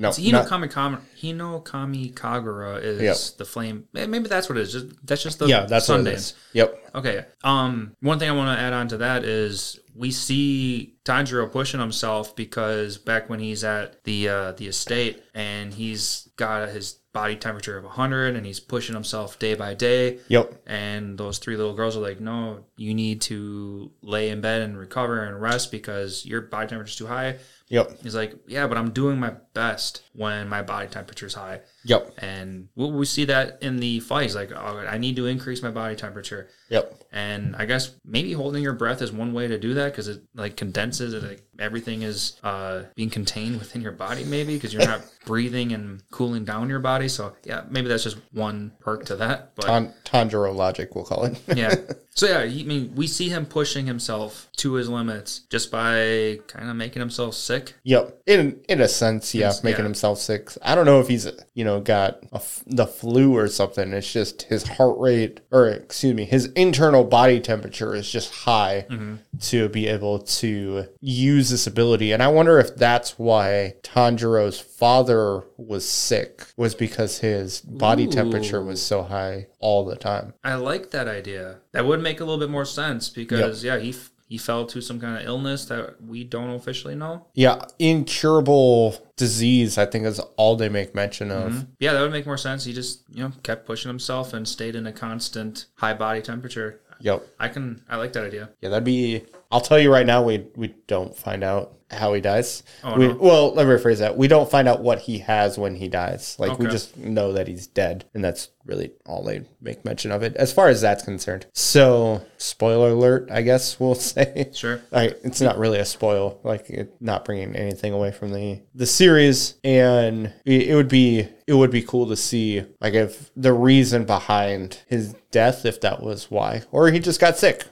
No, Hino not- Kami Kami Hino Kami Kagura is Yep. the flame. Maybe that's what it is. Just that's just the yeah, that's Sundance. Yep. Okay. Um, one thing I want to add on to that is we see Tanjiro pushing himself because back when he's at the uh, the estate and he's got his body temperature of 100 and he's pushing himself day by day Yep. and those three little girls are like no you need to lay in bed and recover and rest because your body temperature's too high Yep. he's like yeah but i'm doing my best when my body temperature is high Yep. And we, we see that in the fight. He's Like, oh, I need to increase my body temperature. Yep. And I guess maybe holding your breath is one way to do that because it like condenses it. Everything is uh, being contained within your body, maybe because you're not breathing and cooling down your body. So yeah, maybe that's just one perk to that. But Tan- Tanjiro logic, we'll call it. yeah. So yeah, he, I mean, we see him pushing himself to his limits just by kind of making himself sick. Yep. In in a sense, yeah, Yes, making yeah. himself sick. I don't know if he's you know got a f- the flu or something. It's just his heart rate, or excuse me, his internal body temperature is just high Mm-hmm. to be able to use this ability. And I wonder if that's why Tanjiro's father was sick, was because his body temperature was so high all the time. I like that idea. That would make a little bit more sense because yeah, he f- he fell to some kind of illness that we don't officially know. Yeah, incurable disease. I think is all they make mention of. Mm-hmm. Yeah, that would make more sense. He just you know kept pushing himself and stayed in a constant high body temperature. Yep. I can I like that idea. Yeah, that'd be. I'll tell you right now, we we don't find out how he dies. Oh, we, no? Well, let me rephrase that. We don't find out what he has when he dies. Like we just know that he's dead, and that's really all they make mention of it, as far as that's concerned. So, spoiler alert, I guess we'll say. Sure. Like it's not really a spoil, like it, not bringing anything away from the the series, and it, it would be it would be cool to see like if the reason behind his death, if that was why, or he just got sick,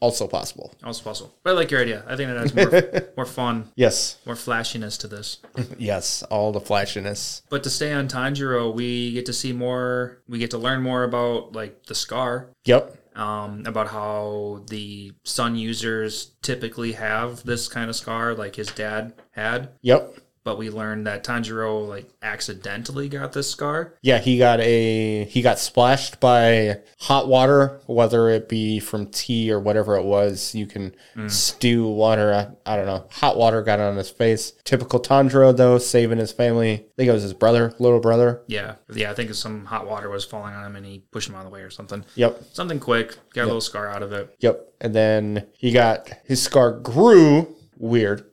also possible. Also possible. But I like your idea. I think that adds more more fun, Yes, more flashiness to this. yes, all the flashiness. But to stay on Tanjiro, we get to see more. We get to learn more about like the scar. Yep. um, about how the sun users typically have this kind of scar, like his dad had. Yep. But we learned that Tanjiro like accidentally got this scar. Yeah, he got a he got splashed by hot water, whether it be from tea or whatever it was. You can mm. stew water. I, I don't know. Hot water got on his face. Typical Tanjiro though, saving his family. I think it was his brother, little brother. Yeah, yeah. I think some hot water was falling on him, and he pushed him out of the way or something. Yep. Something quick. Got a little scar out of it. Yep. And then he got his scar grew weird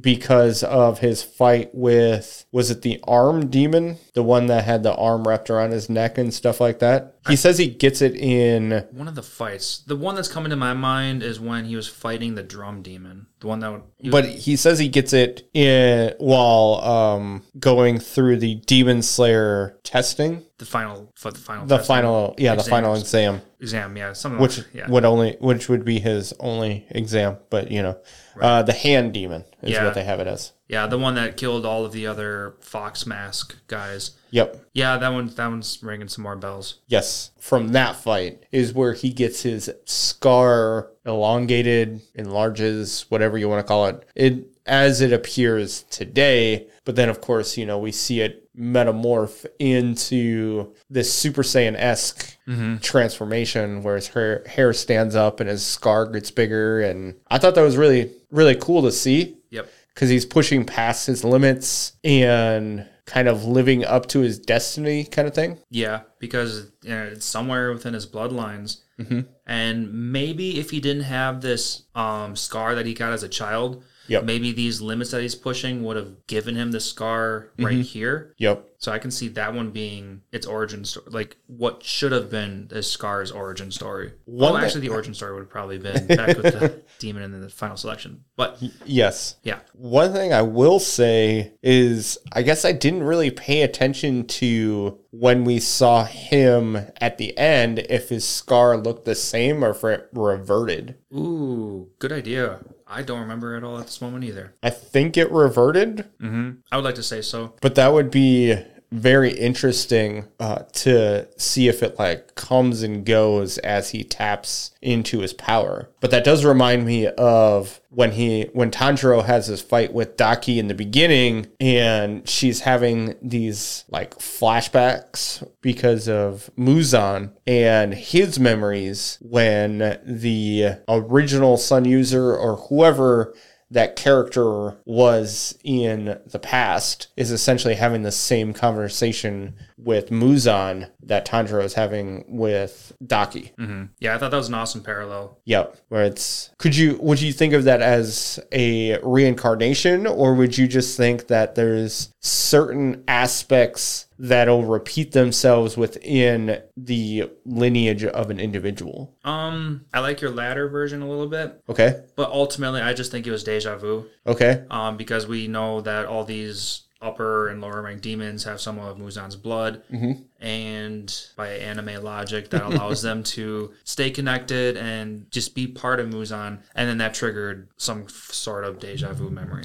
because of his fight with was it the arm demon? The one that had the arm wrapped around his neck and stuff like that. He says he gets it in One of the fights, the one that's coming to my mind is when he was fighting the drum demon. The one that would. he but he says he gets it in while um going through the demon slayer testing. the final for the final The final yeah, the final exam. exam. Yeah, something Which like yeah. would only which would be his only exam, but you know. Uh the hand demon is Yeah. what they have it as. Yeah, the one that killed all of the other Fox Mask guys. Yep. Yeah, that one that one's ringing some more bells. Yes, from that fight is where he gets his scar elongated, enlarges, whatever you want to call it. It as it appears today, but then of course, you know, we see it metamorph into this Super Saiyan esque transformation where his hair, hair stands up and his scar gets bigger. And I thought that was really, really cool to see Yep. because he's pushing past his limits and kind of living up to his destiny kind of thing. Yeah, because you know, it's somewhere within his bloodlines. Mm-hmm. And maybe if he didn't have this um, scar that he got as a child, Yep. maybe these limits that he's pushing would have given him the scar right Mm-hmm. here. Yep. So I can see that one being its origin story, like what should have been this scar's origin story. One well, that- actually, the origin story would have probably been back with the demon in the final selection. But Yes. yeah, One thing I will say is I guess I didn't really pay attention to when we saw him at the end if his scar looked the same or if it reverted. ooh, good idea. I don't remember at all at this moment either. I think it reverted, hmm I would like to say so. but that would be very interesting uh, to see if it like comes and goes as he taps into his power. But that does remind me of when he when Tanjiro has his fight with Daki in the beginning and she's having these like flashbacks because of Muzan and his memories when the original Sun user or whoever that character was in the past is essentially having the same conversation with Muzan that Tanjiro is having with Daki. hmm Yeah, I thought that was an awesome parallel. Yep. Where it's could you would you think of that as a reincarnation or would you just think that there's certain aspects that'll repeat themselves within the lineage of an individual? Um, I like your latter version a little bit, Okay. but ultimately, I just think it was deja vu. Okay. Um, because we know that all these upper and lower rank demons have some of Muzan's blood, and by anime logic, that allows them to stay connected and just be part of Muzan, and then that triggered some sort of deja vu memory.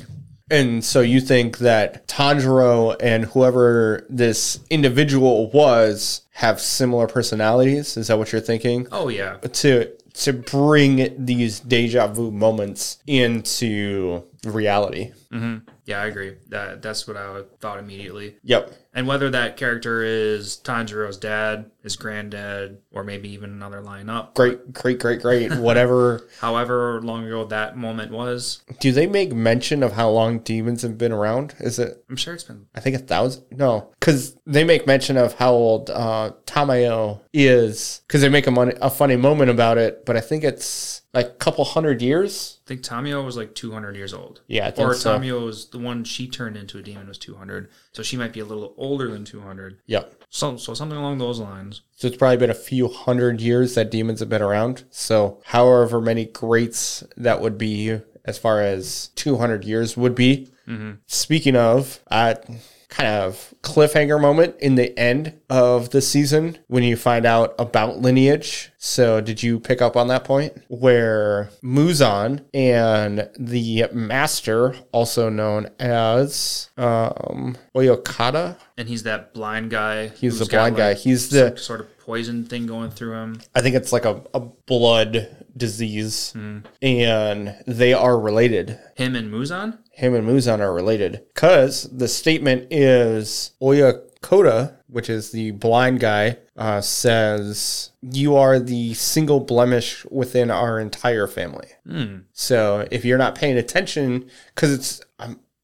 And so you think that Tanjiro and whoever this individual was have similar personalities? Is that what you're thinking? Oh yeah, To to bring these deja vu moments into reality. hmm yeah, I agree. That that's what I thought immediately. Yep. And whether that character is Tanjiro's dad, his granddad, or maybe even another line up. Great, great, great, great. Whatever. However long ago that moment was, Do they make mention of how long demons have been around? Is it? I'm sure it's been I think a thousand. No, because they make mention of how old uh, Tamayo is. Because they make a, mon- a funny moment about it, but I think it's like a couple hundred years. I think Tamayo was like 200 years old. Yeah, I think Or so. Tamayo was the one she turned into a demon was 200. So she might be a little older than 200. Yep. So, so something along those lines. So it's probably been a few hundred years that demons have been around. So however many greats that would be, as far as 200 years would be. Speaking of, uh, kind of cliffhanger moment in the end of the season when you find out about lineage. So did you pick up on that point where Muzan and the master, also known as um, Oyakata, And he's that blind guy. he's the got, blind guy. like, He's the sort of poison thing going through him. I think it's like a, a blood disease, and they are related. Him and Muzan? Him and Muzan are related because the statement is Oyakata, which is the blind guy, uh, says, You are the single blemish within our entire family. Hmm. So if you're not paying attention, because it's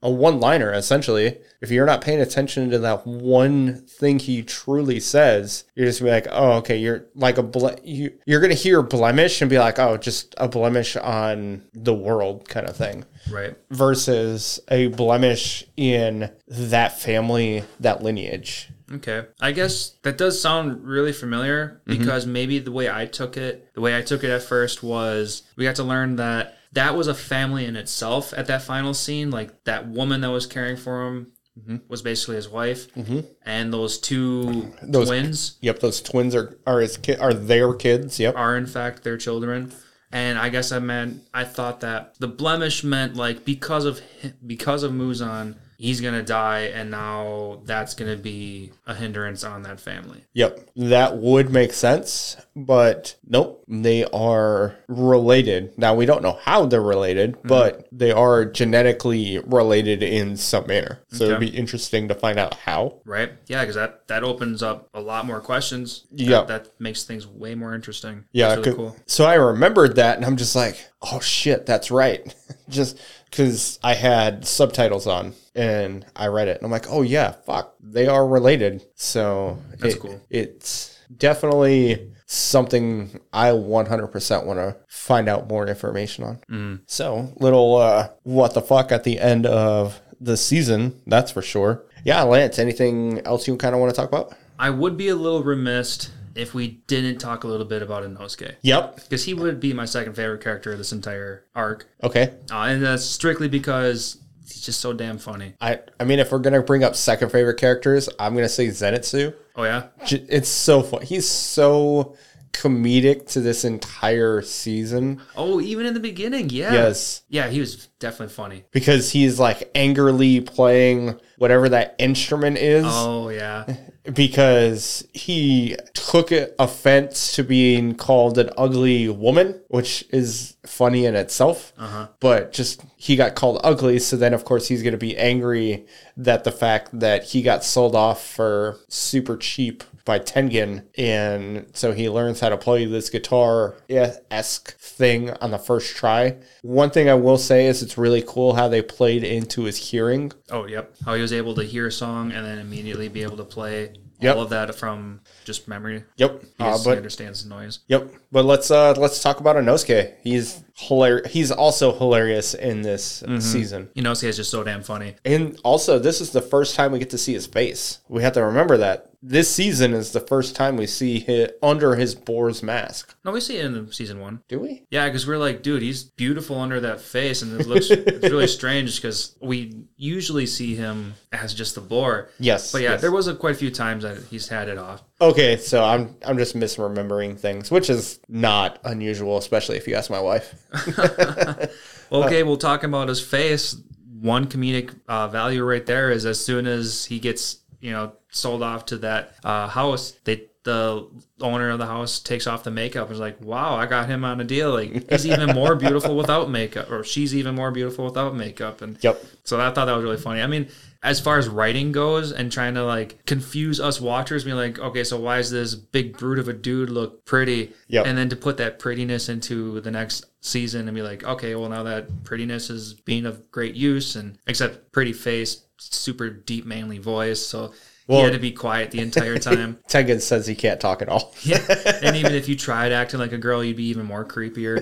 a one liner essentially, if you're not paying attention to that one thing he truly says, you're just gonna be like, oh, okay, you're like a ble- you, you're gonna hear blemish and be like, oh, just a blemish on the world kind of thing, Right. versus a blemish in that family, that lineage. Okay. I guess that does sound really familiar mm-hmm. because maybe the way I took it, the way I took it at first was we got to learn that that was a family in itself at that final scene. Like that woman that was caring for him mm-hmm. was basically his wife, mm-hmm. and those two Those- twins Yep, those twins are are his ki- are their kids. Yep. are in fact their children. And I guess I meant I thought that the blemish meant like because of because of Muzan, he's gonna die, and now that's gonna be a hindrance on that family. Yep, that would make sense, but nope, they are related. Now we don't know how they're related, mm-hmm. but they are genetically related in some manner. So it'd be interesting to find out how. Right? Yeah, because that that opens up a lot more questions. Yeah. that, makes things way more interesting. Yeah, really cool. so I remembered that, and I'm just like, oh shit, that's right. just because I had subtitles on and I read it, and I'm like, oh yeah, fuck, they are related. So That's it- cool. It's definitely something I 100% want to find out more information on. Mm. So little uh, what the fuck at the end of the season, that's for sure. Yeah, Lance, anything else you kind of want to talk about? I would be a little remiss if we didn't talk a little bit about Inosuke. Yep. Because he would be my second favorite character of this entire arc. Okay. Uh, and that's strictly because he's just so damn funny. I I mean, if we're gonna bring up second favorite characters, I'm gonna say Zenitsu. Oh, yeah? It's so fun. He's so comedic to this entire season. Oh, even in the beginning, yeah. Yes, Yeah, he was definitely funny. because he's like angrily playing whatever that instrument is. Oh, yeah. because he took offense to being called an ugly woman, which is funny in itself. Uh-huh. But just he got called ugly, so then of course he's going to be angry that the fact that he got sold off for super cheap by Tengen, and so he learns how to play this guitar esque thing on the first try. One thing I will say is it's really cool how they played into his hearing. Oh, yep. How he was able to hear a song and then immediately be able to play Yep. all of that from just memory. Yep. Uh, he but understands the noise. Yep. But let's uh let's talk about Inosuke. He's hilarious. He's also hilarious in this Mm-hmm. season. Inosuke is just so damn funny. And also, this is the first time we get to see his face. We have to remember that this season is the first time we see him under his boar's mask. No, we see it in season one. Do we? Yeah, because we're like, dude, he's beautiful under that face, and it looks it's really strange because we usually see him as just the boar. Yes. But yeah, yes. there was a, quite a few times that he's had it off. Okay, so I'm I'm just misremembering things, which is not unusual, especially if you ask my wife. Okay, we'll talk about his face. One comedic uh, value right there is as soon as he gets you know sold off to that uh, house, they the owner of the house takes off the makeup and is like, "Wow, I got him on a deal. Like he's even more beautiful without makeup, or she's even more beautiful without makeup." And Yep. so I thought that was really funny. I mean, as far as writing goes and trying to like confuse us watchers, being like, okay, so why is this big brute of a dude look pretty? Yep. And then to put that prettiness into the next season and be like, okay, well now that prettiness is being of great use and except pretty face, super deep manly voice. So Well- he had to be quiet the entire time. Tengen says he can't talk at all. yeah. And even if you tried acting like a girl, you'd be even more creepier.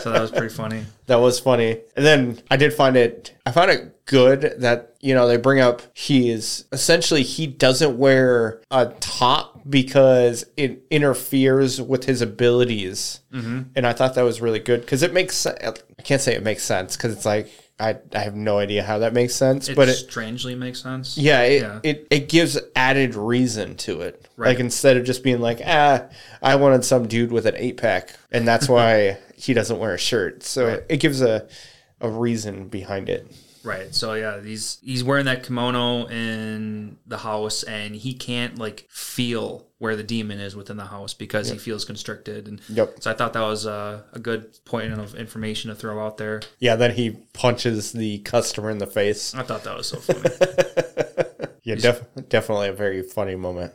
So that was pretty funny. That was funny. And then I did find it I found it good that, you know, they bring up he is essentially he doesn't wear a top because it interferes with his abilities. Mm-hmm. And I thought that was really good because it makes. I can't say it makes sense because it's like I, I have no idea how that makes sense, It but it, strangely makes sense. yeah, it, Yeah. it it gives added reason to it. Right. Like instead of just being like, ah, I wanted some dude with an eight pack, and that's why he doesn't wear a shirt. So Right. it gives a a reason behind it. Right. So yeah, he's he's wearing that kimono in the house, and he can't like feel where the demon is within the house because he feels constricted. And Yep. so I thought that was a, a good point of information to throw out there. Yeah. Then he punches the customer in the face. I thought that was so funny. Yeah, def- definitely a very funny moment.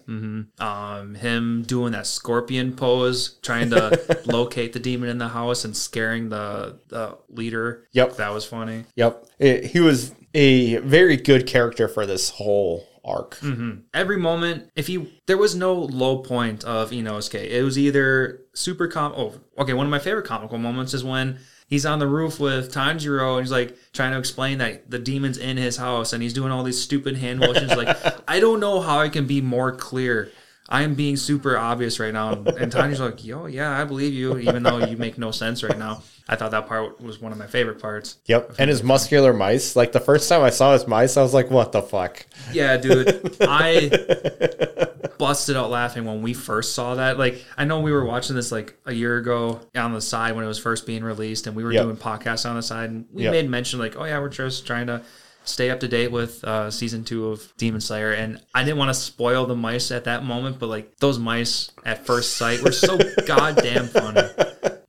um, him doing that scorpion pose, trying to locate the demon in the house and scaring the the leader. Yep. That was funny. Yep. It- he was a very good character for this whole arc. Mm-hmm. every moment if he there was no low point of Inosuke. It was either super com oh okay, one of my favorite comical moments is when he's on the roof with Tanjiro and he's like trying to explain that the demon's in his house and he's doing all these stupid hand motions like I don't know how I can be more clear. I am being super obvious right now. And Tanjiro's like, yo, yeah, I believe you, even though you make no sense right now. I thought that part was one of my favorite parts. Yep. And his muscular mice. Like the first time I saw his mice, I was like, what the fuck? Yeah, dude. I busted out laughing when we first saw that. Like, I know we were watching this like a year ago on the side when it was first being released, and we were Yep. doing podcasts on the side, and we Yep. made mention like, oh yeah, we're just trying to stay up to date with uh, season two of Demon Slayer, and I didn't want to spoil the mice at that moment, but like those mice at first sight were so goddamn funny.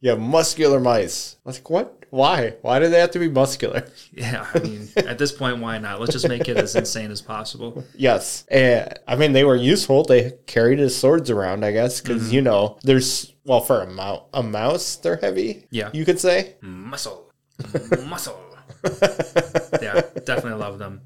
Yeah, muscular mice. I was like, what? Why? Why do they have to be muscular? Yeah, I mean, at this point, why not? Let's just make it as insane as possible. Yes. And I mean, they were useful. They carried his swords around, I guess, because, Mm-hmm. you know, there's, well, for a, mou- a mouse, they're heavy. Yeah. You could say. muscle, muscle. yeah, definitely love them.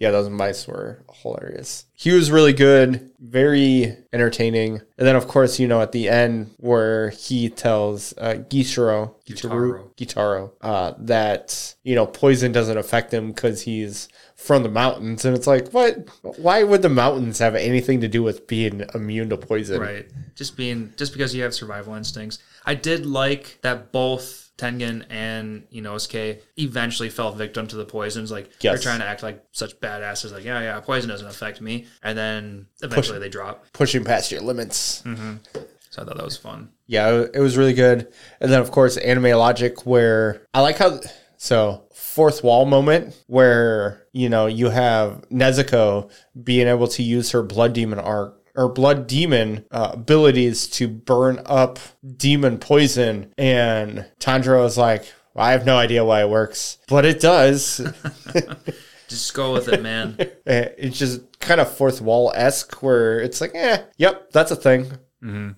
Yeah, those mice were hilarious. He was really good, very entertaining. And then, of course, you know, at the end where he tells uh, Gishiro, Gitaru, Gitaro, uh, that, you know, poison doesn't affect him because he's from the mountains. And it's like, what? Why would the mountains have anything to do with being immune to poison? Right, just being just because you have survival instincts. I did like that both Tengen and Inosuke eventually fell victim to the poisons. Like they're trying to act like such badasses, like yeah, yeah, poison doesn't affect me, and then eventually they drop. Pushing past your limits. Mm-hmm. So I thought that was fun. yeah, it- it was really good. And then, of course, anime logic, where I like how. So, fourth wall moment where, you know, you have Nezuko being able to use her blood demon arc or blood demon uh, abilities to burn up demon poison. And Tanjiro is like, I have no idea why it works, but it does. Just go with it, man. Eh, it's just kind of fourth wall esque where it's like, eh, yep, that's a thing.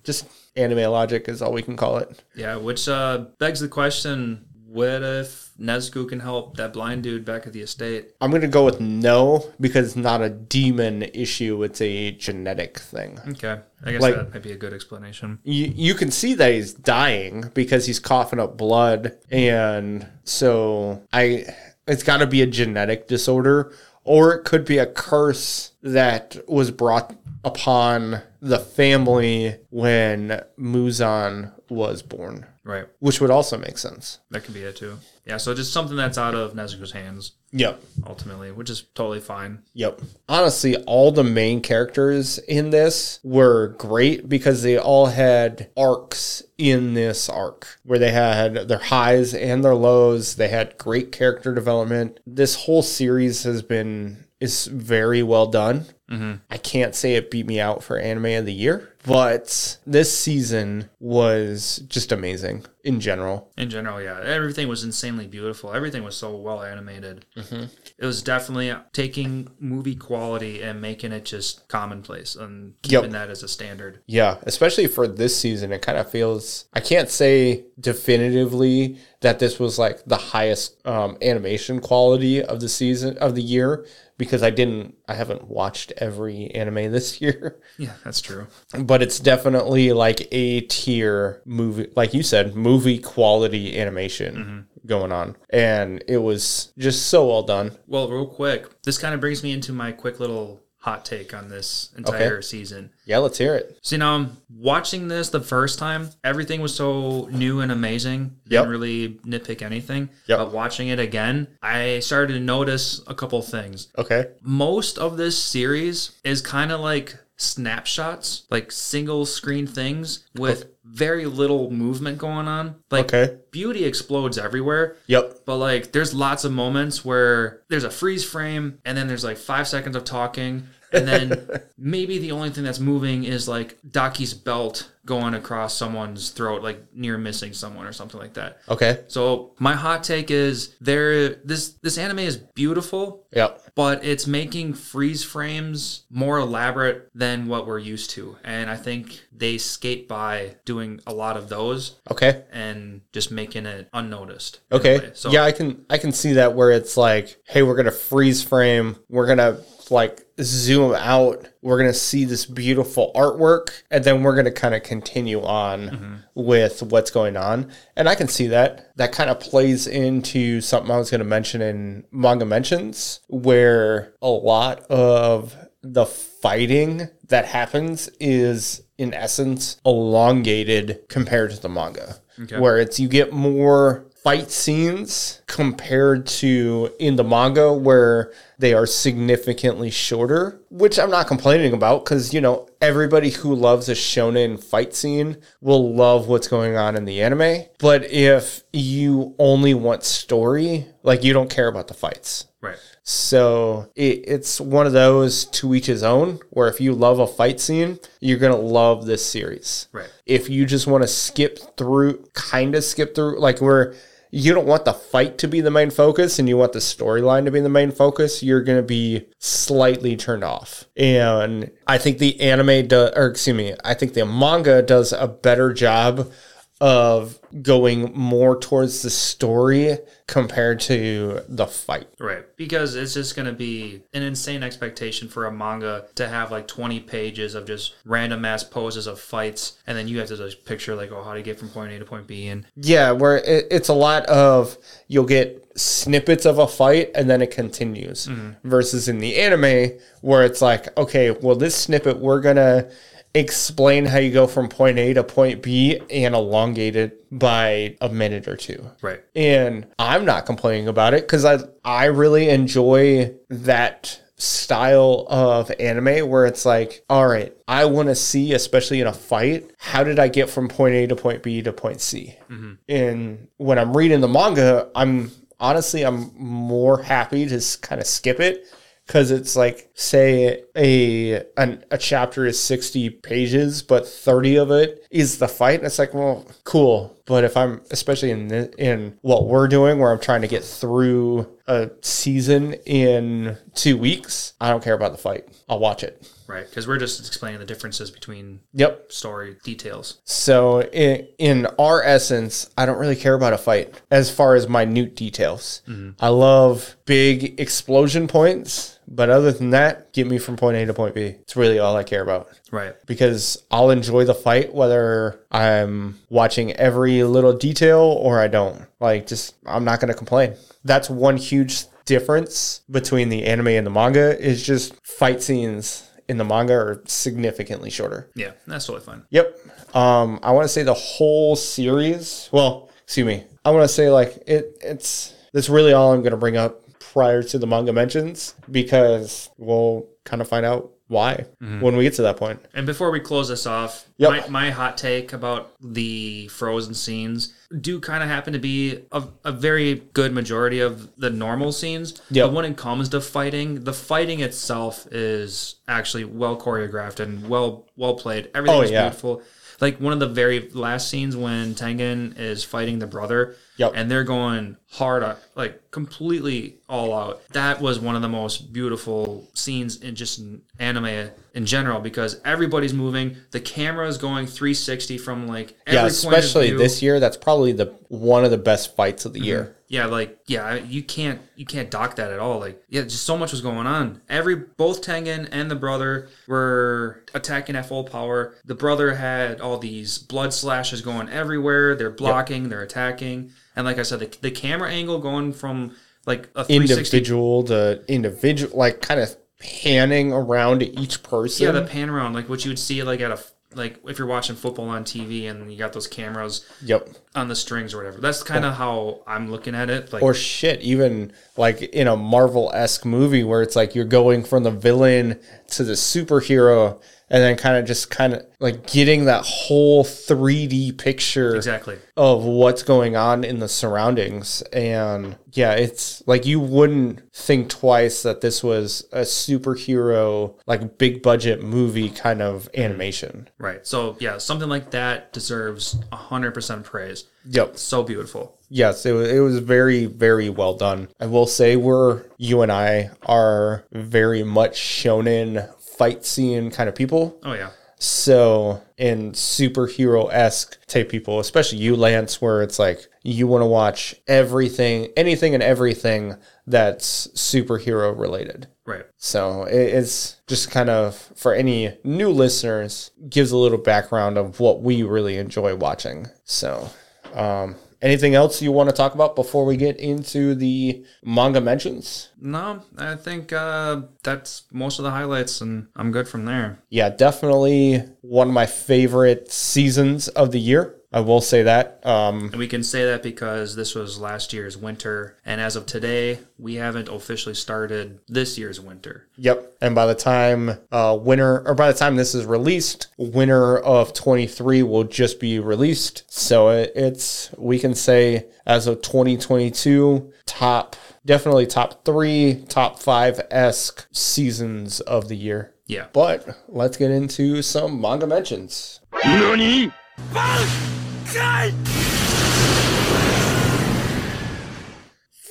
Just anime logic is all we can call it. yeah, which uh, begs the question: what if Nezuko can help that blind dude back at the estate? I'm going to go with no because it's not a demon issue, it's a genetic thing. Okay. I guess Like- that might be a good explanation. You, you can see that he's dying because he's coughing up blood. And so I it's got to be a genetic disorder or it could be a curse that was brought upon the family when Muzan was born, Right. which would also make sense. That could be it too. Yeah, so just something that's out of Nezuko's hands, Yep. ultimately, which is totally fine. Yep. Honestly, all the main characters in this were great because they all had arcs in this arc where they had their highs and their lows. They had great character development. This whole series has been is very well done. I can't say it beat me out for anime of the year, but this season was just amazing in general. In general, yeah, everything was insanely beautiful. Everything was so well animated. It was definitely taking movie quality and making it just commonplace and Yep. keeping that as a standard. Yeah, especially for this season, it kind of feels. I can't say definitively that this was like the highest um, animation quality of the season of the year because I didn't. I haven't watched every anime this year, Yeah, that's true. but it's definitely like a tier movie, like you said, movie quality animation mm-hmm. going on, and it was just so well done. Well, real quick, this kind of brings me into my quick little hot take on this entire season. Yeah, let's hear it. So, you know, watching this the first time, everything was so new and amazing. Yep. Didn't really nitpick anything. Yep. But watching it again, I started to notice a couple things. Okay. Most of this series is kind of like snapshots, like single screen things with oh. very little movement going on. Like Okay. beauty explodes everywhere. Yep. But like, there's lots of moments where there's a freeze frame, and then there's like five seconds of talking, and then maybe the only thing that's moving is like Daki's belt going across someone's throat, like near missing someone or something like that. Okay. So my hot take is there. This this anime is beautiful, Yep. but it's making freeze frames more elaborate than what we're used to, and I think they skate by doing a lot of those Okay. and just making it unnoticed. Okay. So yeah, I can I can see that where it's like, hey, we're gonna freeze frame, we're gonna like zoom out, we're gonna see this beautiful artwork, and then we're gonna kind of continue on mm-hmm. with what's going on. And I can see that. That kind of plays into something I was gonna mention in manga mentions, where a lot of the fighting that happens is in essence elongated compared to the manga Okay. where it's you get more fight scenes compared to in the manga where they are significantly shorter which i'm not complaining about because you know everybody who loves a shonen fight scene will love what's going on in the anime but if you only want story like you don't care about the fights right. so it, it's one of those to each his own, where if you love a fight scene, you're gonna love this series. Right. If you just want to skip through, kind of skip through, like where you don't want the fight to be the main focus and you want the storyline to be the main focus, you're gonna be slightly turned off. And I think the anime does, or excuse me, I think the manga does a better job of going more towards the story compared to the fight. Right. Because it's just going to be an insane expectation for a manga to have like 20 pages of just random ass poses of fights. And then you have to just picture, like, oh, how you get from point A to point B? And Yeah, where it, it's a lot of you'll get snippets of a fight and then it continues mm-hmm. versus in the anime where it's like, okay, well, this snippet, we're going to explain how you go from point A to point B and elongate it by a minute or two. right. And I'm not complaining about it because I I really enjoy that style of anime where it's like, all right, I want to see, especially in a fight, how did I get from point A to point B to point C? Mm-hmm. And when I'm reading the manga, I'm honestly I'm more happy to kind of skip it because it's like say a an, a chapter is 60 pages but 30 of it is the fight and it's like well cool but if i'm especially in the, in what we're doing where i'm trying to get through a season in two weeks, I don't care about the fight. I'll watch it. Right, because we're just explaining the differences between Yep. story details. So in, in our essence, I don't really care about a fight as far as minute details. Mm-hmm. I love big explosion points, but other than that, get me from point A to point B. It's really all I care about. Right. because I'll enjoy the fight whether I'm watching every little detail or I don't. Like, just, I'm not going to complain. That's one huge difference between the anime and the manga is just fight scenes in the manga are significantly shorter. Yeah, that's totally fine. Yep. Um, I want to say the whole series. Well, excuse me. I want to say like it. It's that's really all I'm going to bring up prior to the manga mentions because we'll kind of find out why mm-hmm. when we get to that point. And before we close this off, Yep. my, my hot take about the frozen scenes do kind of happen to be a, a very good majority of the normal scenes. Yep. But when it comes to fighting, the fighting itself is actually well choreographed and well well played. Everything Oh, is yeah. beautiful. Like one of the very last scenes when Tengen is fighting the brother, Yep. and they're going hard, uh, like completely all out. That was one of the most beautiful scenes in just anime in general because everybody's moving. The camera is going 360 from like every yeah, point of especially this year. That's probably the one of the best fights of the mm-hmm. year. Yeah, like yeah, you can't you can't dock that at all. Like yeah, just so much was going on. Every both Tengen and the brother were attacking at full power. The brother had all these blood slashes going everywhere. They're blocking, they're attacking, and like I said, the, the camera angle going from like a 360 Individual to individual, like kind of panning around each person. Yeah, the pan around, like what you would see like at a like if you're watching football on TV and you got those cameras yep. on the strings or whatever. That's kind of how I'm looking at it. Like Or shit, even like in a Marvel esque movie where it's like you're going from the villain to the superhero and then kind of just kind of like getting that whole 3D picture exactly. of what's going on in the surroundings. And yeah, it's like you wouldn't think twice that this was a superhero, like big budget movie kind of mm-hmm. animation. Right. So yeah, something like that deserves hundred percent praise. Yep. So beautiful. Yes, it was, it was very, very well done. I will say we're, you and I are very much shonen fight scene kind of people. Oh yeah. So, in superhero esque type people, especially you, Lance, where it's like you want to watch everything, anything and everything that's superhero related. Right. So, it's just kind of for any new listeners, gives a little background of what we really enjoy watching. So, um, anything else you want to talk about before we get into the manga mentions? No, I think uh, that's most of the highlights, and I'm good from there. yeah, definitely one of my favorite seasons of the year. I will say that. Um, And we can say that because this was last year's winter, and as of today, we haven't officially started this year's winter. yep. And by the time uh, winter, or by the time this is released, winter of 23 will just be released. So it, it's, we can say as of 2022, top, definitely top three, top five esque seasons of the year. Yeah. But let's get into some manga mentions.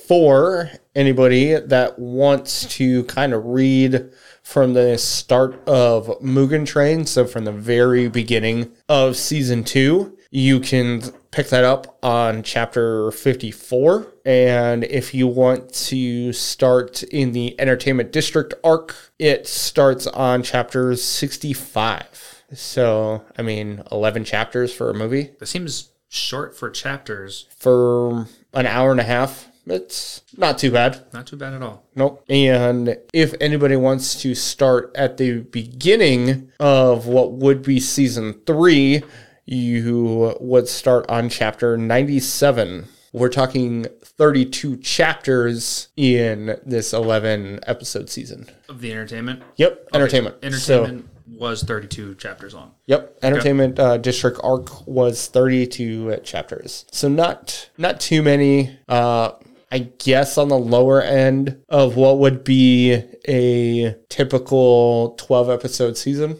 For anybody that wants to kind of read from the start of Mugen Train, so from the very beginning of season two, you can pick that up on chapter 54. And if you want to start in the Entertainment District arc, it starts on chapter 65. So, I mean, 11 chapters for a movie That seems short for chapters. for an hour and a half. It's not too bad. Not too bad at all. Nope. And if anybody wants to start at the beginning of what would be season three, you would start on chapter 97. We're talking 32 chapters in this 11 episode season. Of the entertainment. Yep, entertainment. So, Entertainment was 32 chapters long. Yep, Entertainment uh, District arc was 32 chapters, so not not too many. Uh, I guess on the lower end of what would be a typical 12 episode season,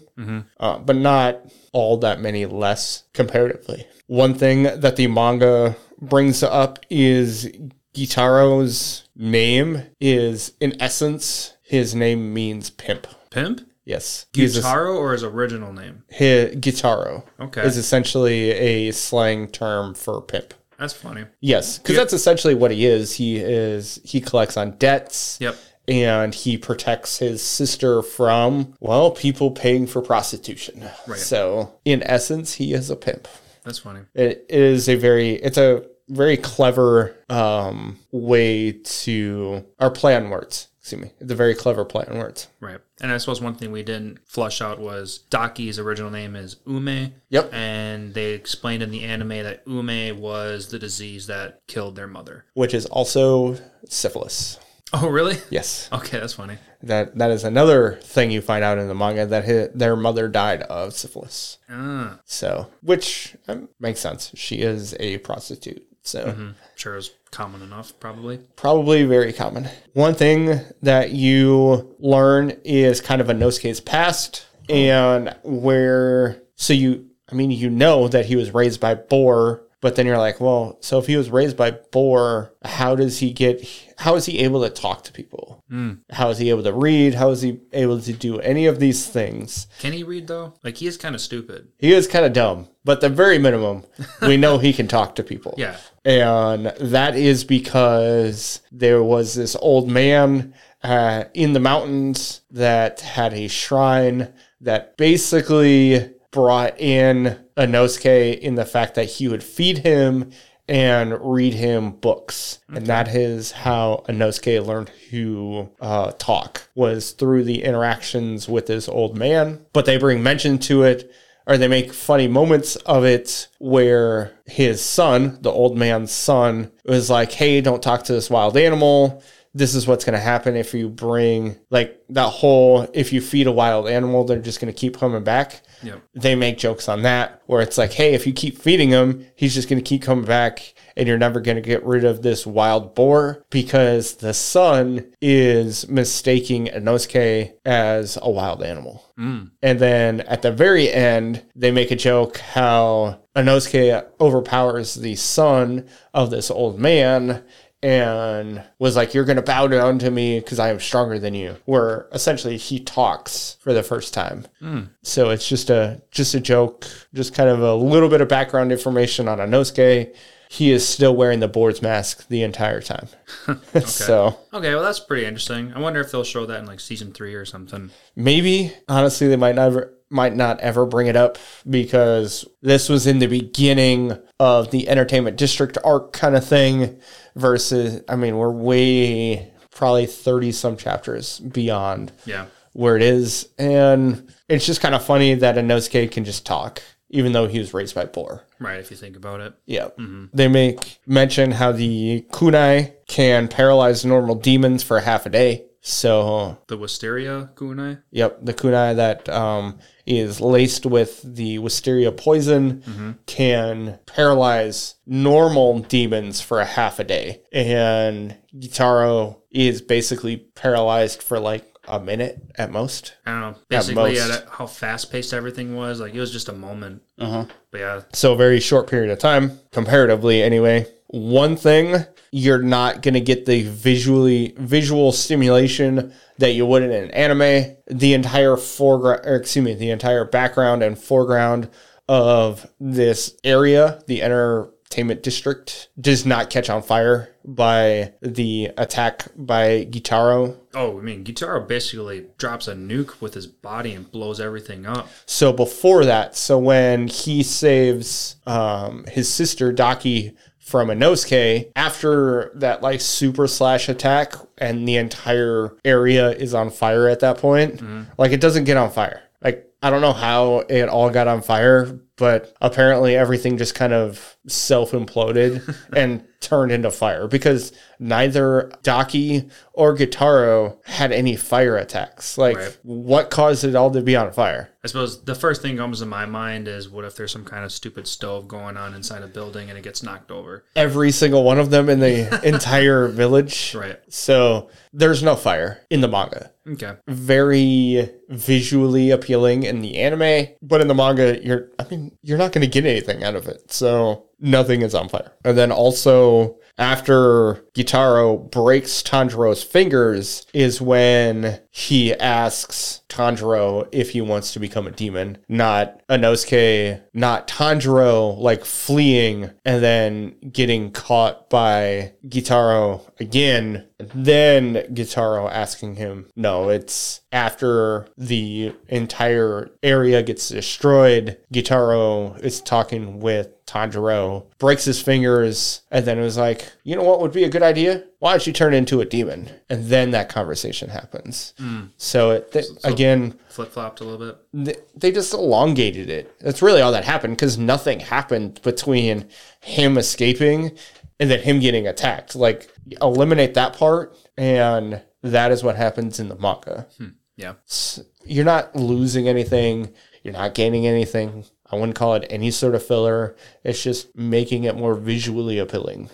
uh, but not all that many less comparatively. One thing that the manga brings up is Gyutaro's name is, in essence, his name means pimp. Pimp? Yes. Gyutaro or his original name? hi- Gyutaro Okay. is essentially a slang term for pimp. That's funny. Yes, because that's essentially what he is. He is he collects on debts. Yep. and he protects his sister from well people paying for prostitution Right. so in essence he is a pimp That's funny. it is a very it's a very clever um way to or play on words excuse me it's a very clever play on words Right. And I suppose one thing we didn't flush out was Daki's original name is Ume. Yep. And they explained in the anime that Ume was the disease that killed their mother. which is also syphilis Oh, really? yes Okay, that's funny. that that is another thing you find out in the manga that hi their mother died of syphilis Ah, so which um, makes sense she is a prostitute so sure is common enough, probably. probably very common. One thing that you learn is kind of a Inosuke's past and where so you I mean you know that he was raised by Boar, but then you're like, well, so if he was raised by Boar, how does he get how is he able to talk to people? How is he able to read? How is he able to do any of these things? Can he read, though? Like, he is kind of stupid. He is kind of dumb, but the very minimum, we know he can talk to people. Yeah. And that is because there was this old man uh, in the mountains that had a shrine that basically brought in Inosuke in the fact that he would feed him and read him books. And that is how Inosuke learned to uh, talk, was through the interactions with this old man. But they bring mention to it or they make funny moments of it where his son, the old man's son, was like, "Hey, don't talk to this wild animal. This is what's going to happen if you bring like that whole if you feed a wild animal, they're just going to keep coming back." Yep. They make jokes on that where it's like, "Hey, if you keep feeding him, he's just going to keep coming back." And you're never going to get rid of this wild boar because the son is mistaking Inosuke as a wild animal. Mm. And then at the very end, they make a joke how Inosuke overpowers the son of this old man and was like, You're going to bow down to me because I am stronger than you. Where essentially he talks for the first time. Hmm. So it's just a just a joke, just kind of a little bit of background information on Inosuke. He is still wearing the board's mask the entire time. Okay. so Okay, well, that's pretty interesting. I wonder if they'll show that in, like, season three or something. Maybe honestly they might never might not ever bring it up because this was in the beginning of the entertainment district arc kind of thing versus I mean we're way probably 30 some chapters beyond Yeah. where it is and it's just kind of funny that a Inosuke can just talk even though he was raised by boar. Right, if you think about it. Yeah. Mm-hmm. They make mention how the kunai can paralyze normal demons for half a day. So The Wisteria Kunai. Yep, the kunai that um, is laced with the wisteria poison can paralyze normal demons for a half a day, and Gyutaro is basically paralyzed for like a minute at most. I don't know. Basically, most. at how fast paced everything was, like it was just a moment. Uh-huh. But yeah, So a very short period of time, comparatively anyway. One thing you're not gonna get the visually visual stimulation that you would in an anime. The entire foreground, or excuse me, the entire background and foreground of this area, the entertainment district, does not catch on fire by the attack by Gyutaro. Oh, I mean, Gyutaro basically drops a nuke with his body and blows everything up. So before that, so when he saves um, his sister Daki from a Inosuke, after that like super slash attack and the entire area is on fire at that point, mm-hmm. like it doesn't get on fire. Like I don't know how it all got on fire, but apparently everything just kind of self imploded and turned into fire because neither Daki or Gyutaro had any fire attacks. Like Right. what caused it all to be on fire? I suppose the first thing comes to my mind is what if there's some kind of stupid stove going on inside a building and it gets knocked over? every single one of them in the entire village. Right. So there's no fire in the manga. Okay. Very visually appealing in the anime, but in the manga, you're I mean, you're not going to get anything out of it. So nothing is on fire. And then also after Gyutaro breaks Tanjiro's fingers is when he asks Tanjiro if he wants to become a demon, not Inosuke, not Tanjiro like fleeing and then getting caught by Gyutaro again. Then Gyutaro asking him, no, it's after the entire area gets destroyed. Gyutaro is talking with Tanjiro, breaks his fingers, and then it was like, you know what would be a good idea? Why don't you turn into a demon? And then that conversation happens. Hmm. So, it, th- again, Flip flopped a little bit. th- they just elongated it. That's really all that happened because nothing happened between him escaping and then him getting attacked. Like, eliminate that part, and that is what happens in the manga. Hmm. Yeah. S- You're not losing anything, you're not gaining anything. I wouldn't call it any sort of filler. It's just making it more visually appealing.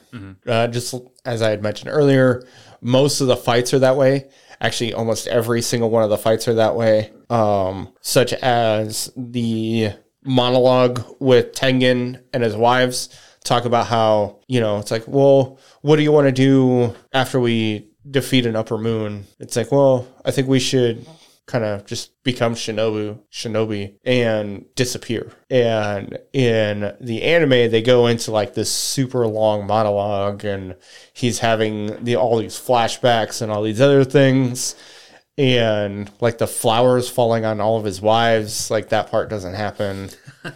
Uh, just as I had mentioned earlier, most of the fights are that way. Actually, almost every single one of the fights are that way. Um, such as the monologue with Tengen and his wives talk about how, you know, it's like, well, what do you want to do after we defeat an upper moon? It's like, well, I think we should kind of just become shinobu shinobi and disappear. And in the anime they go into like this super long monologue and he's having the all these flashbacks and all these other things. And like the flowers falling on all of his wives like that part doesn't happen.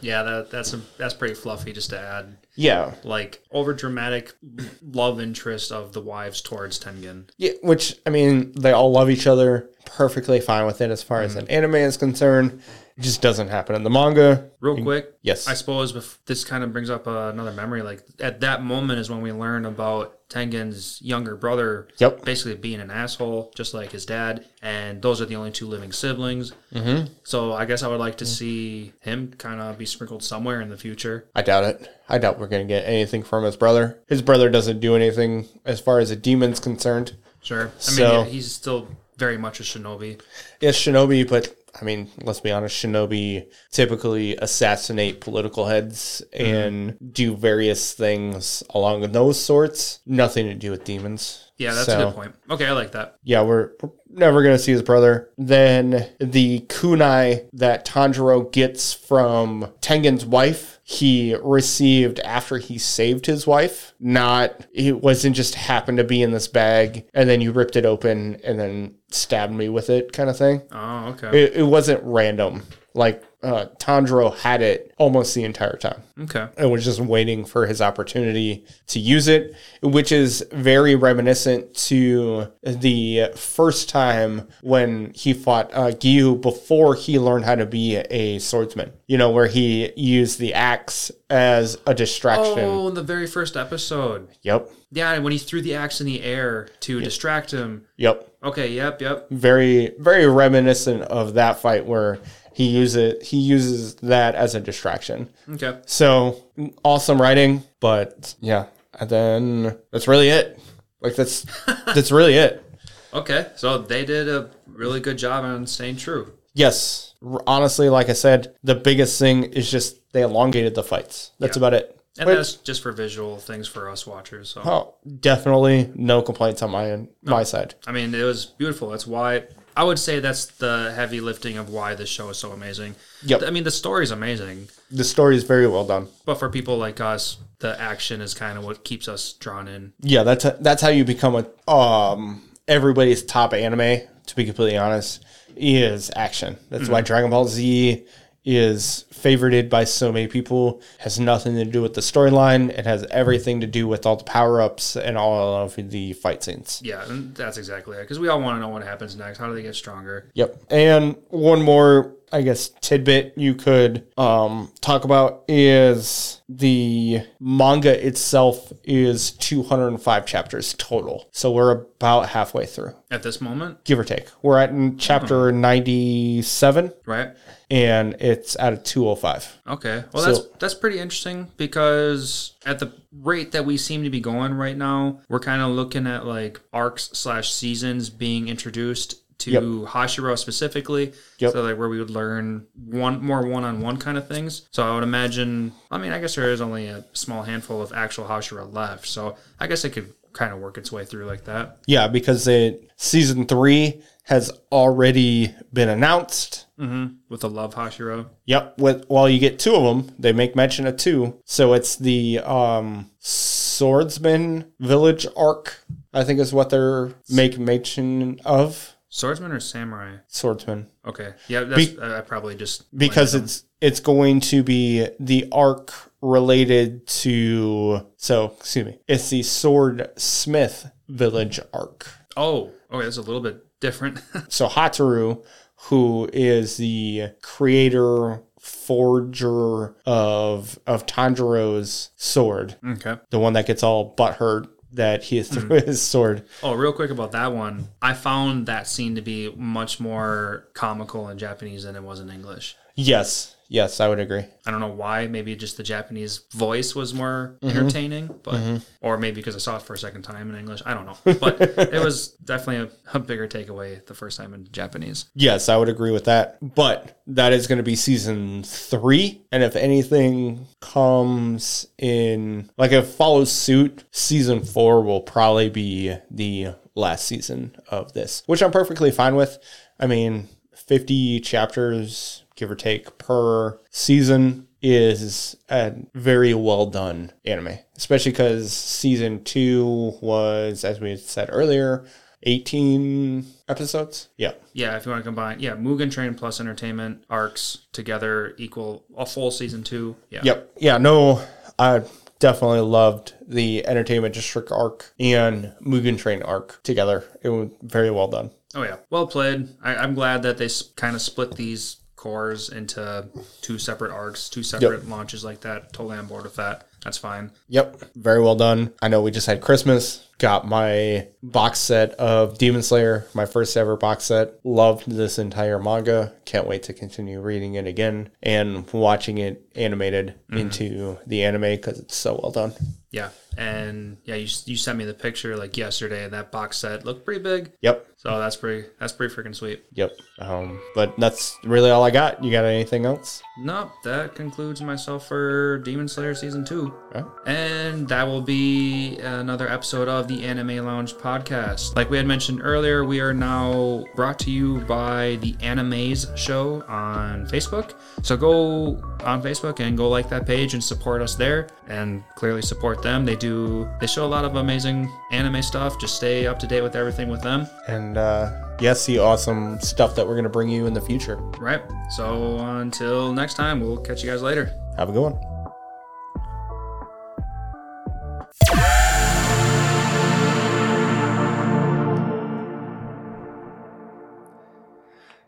Yeah, that, that's a, that's pretty fluffy just to add yeah like over dramatic love interest of the wives towards Tengen. Yeah, which I mean, they all love each other, perfectly fine with it as far as mm-hmm. an anime is concerned. It just doesn't happen in the manga. Real quick, Yes. I suppose this kind of brings up uh, another memory. Like at that moment is when we learn about Tengen's younger brother, Yep. basically being an asshole, just like his dad, and those are the only two living siblings. Mm-hmm. So I guess I would like to see him kind of be sprinkled somewhere in the future. I doubt it. I doubt we're going to get anything from his brother. His brother doesn't do anything as far as a demon's concerned. Sure. I mean, So- yeah, he's still very much a shinobi. Yes, shinobi, but I mean, let's be honest, shinobi typically assassinate political heads mm-hmm. and do various things along those sorts. Nothing to do with demons. Yeah, that's So- a good point. Okay, I like that. yeah, we're, we're never going to see his brother. Then the kunai that Tanjiro gets from Tengen's wife, he received after he saved his wife. Not, it wasn't just happened to be in this bag and then you ripped it open and then stabbed me with it kind of thing. Oh, okay. It, it wasn't random. Like, uh, Tanjiro had it almost the entire time okay. and was just waiting for his opportunity to use it, which is very reminiscent to the first time when he fought uh, Giyu before he learned how to be a swordsman. You know, where he used the axe as a distraction. Oh, in the very first episode. Yep. Yeah, when he threw the axe in the air to distract him. Yep. Okay, yep, yep. Very, very reminiscent of that fight where he uses he uses that as a distraction. Okay. So awesome writing, but yeah, and then that's really it. Like that's that's really it. Okay. So they did a really good job on staying true. Yes, honestly, like I said, the biggest thing is just they elongated the fights. That's Yeah. about it. And that's just for visual things for us watchers. So oh, definitely no complaints on my end, my side. I mean, it was beautiful. That's why I would say that's the heavy lifting of why this show is so amazing. Yep. I mean, the story's amazing, The story is very well done. but for people like us, the action is kind of what keeps us drawn in. Yeah, that's that's how you become a um everybody's top anime. To be completely honest, is action. That's why Dragon Ball Z is favorited by so many people. Has nothing to do with the storyline. It has everything to do with all the power ups and all of the fight scenes. Yeah, that's exactly it. Because we all want to know what happens next. How do they get stronger? Yep. And one more, I guess, tidbit you could um, talk about is the manga itself is 205 chapters total. So we're about halfway through, At this moment, give or take. We're at in chapter 97 right? And it's at a 205. Okay. Well, So- that's that's pretty interesting because at the rate that we seem to be going right now, we're kind of looking at like arcs slash seasons being introduced to Yep. Hashira specifically. Yep. So like where we would learn one more one-on-one kind of things. So I would imagine. I mean, I guess there is only a small handful of actual Hashira left. So I guess it could kind of work its way through like that. Yeah, because it season three has already been announced. Mm-hmm. With the love Hashira. Yep. With well, you get two of them. They make mention of two. So it's the um, swordsman village arc. I think is what they're make mention of. Swordsman or samurai? Swordsman. Okay. Yeah, that's I I probably just because it's it's going to be the arc related to so excuse me it's the sword smith village arc. Oh, okay, that's a little bit different. so Hotaru who is the creator forger of of tanjiro's sword okay. the one that gets all butthurt that he threw hmm. his sword Oh, real quick about that one. I found that scene to be much more comical in Japanese than it was in English. yes yes i would agree I don't know why. Maybe just the Japanese voice was more mm-hmm. entertaining, but mm-hmm. or maybe because I saw it for a second time in English. I don't know, but it was definitely a, a bigger takeaway the first time in Japanese. Yes, I would agree with that. But that is going to be season three. And if anything comes in, like if it follows suit, season four will probably be the last season of this, which I'm perfectly fine with. I mean, 50 chapters, give or take, per season is a very well done anime, especially because season two was, as we said earlier, 18 episodes. Yeah. Yeah, if you want to combine, yeah, Mugen Train plus Entertainment arcs together equal a full season two. Yeah. Yep. Yeah, no, I definitely loved the Entertainment District arc and Mugen Train arc together. It was very well done. Oh yeah, well played. I, I'm glad that they kind of split these cores into two separate arcs, two separate launches like that. Totally on board with that. That's fine. Yep, very well done. I know we just had Christmas. Got my box set of Demon Slayer, my first ever box set. Loved this entire manga. Can't wait to continue reading it again and watching it animated into the anime because it's so well done. Yeah, and yeah, you you sent me the picture like yesterday, and that box set looked pretty big. Yep, So that's pretty that's pretty freaking sweet. yep. Um, but that's really all I got. You got anything else? Nope, that concludes myself for Demon Slayer season two. Right. And that will be another episode of the Anime Lounge podcast. Like we had mentioned earlier, we are now brought to you by the Animes Show on Facebook. So go on Facebook and go like that page and support us there and clearly support them. They do they show a lot of amazing anime stuff. Just stay up to date with everything with them. And uh, yes, the awesome stuff that we're going to bring you in the future. Right. So until next time, we'll catch you guys later. Have a good one.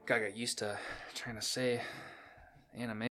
Gotta get used to trying to say anime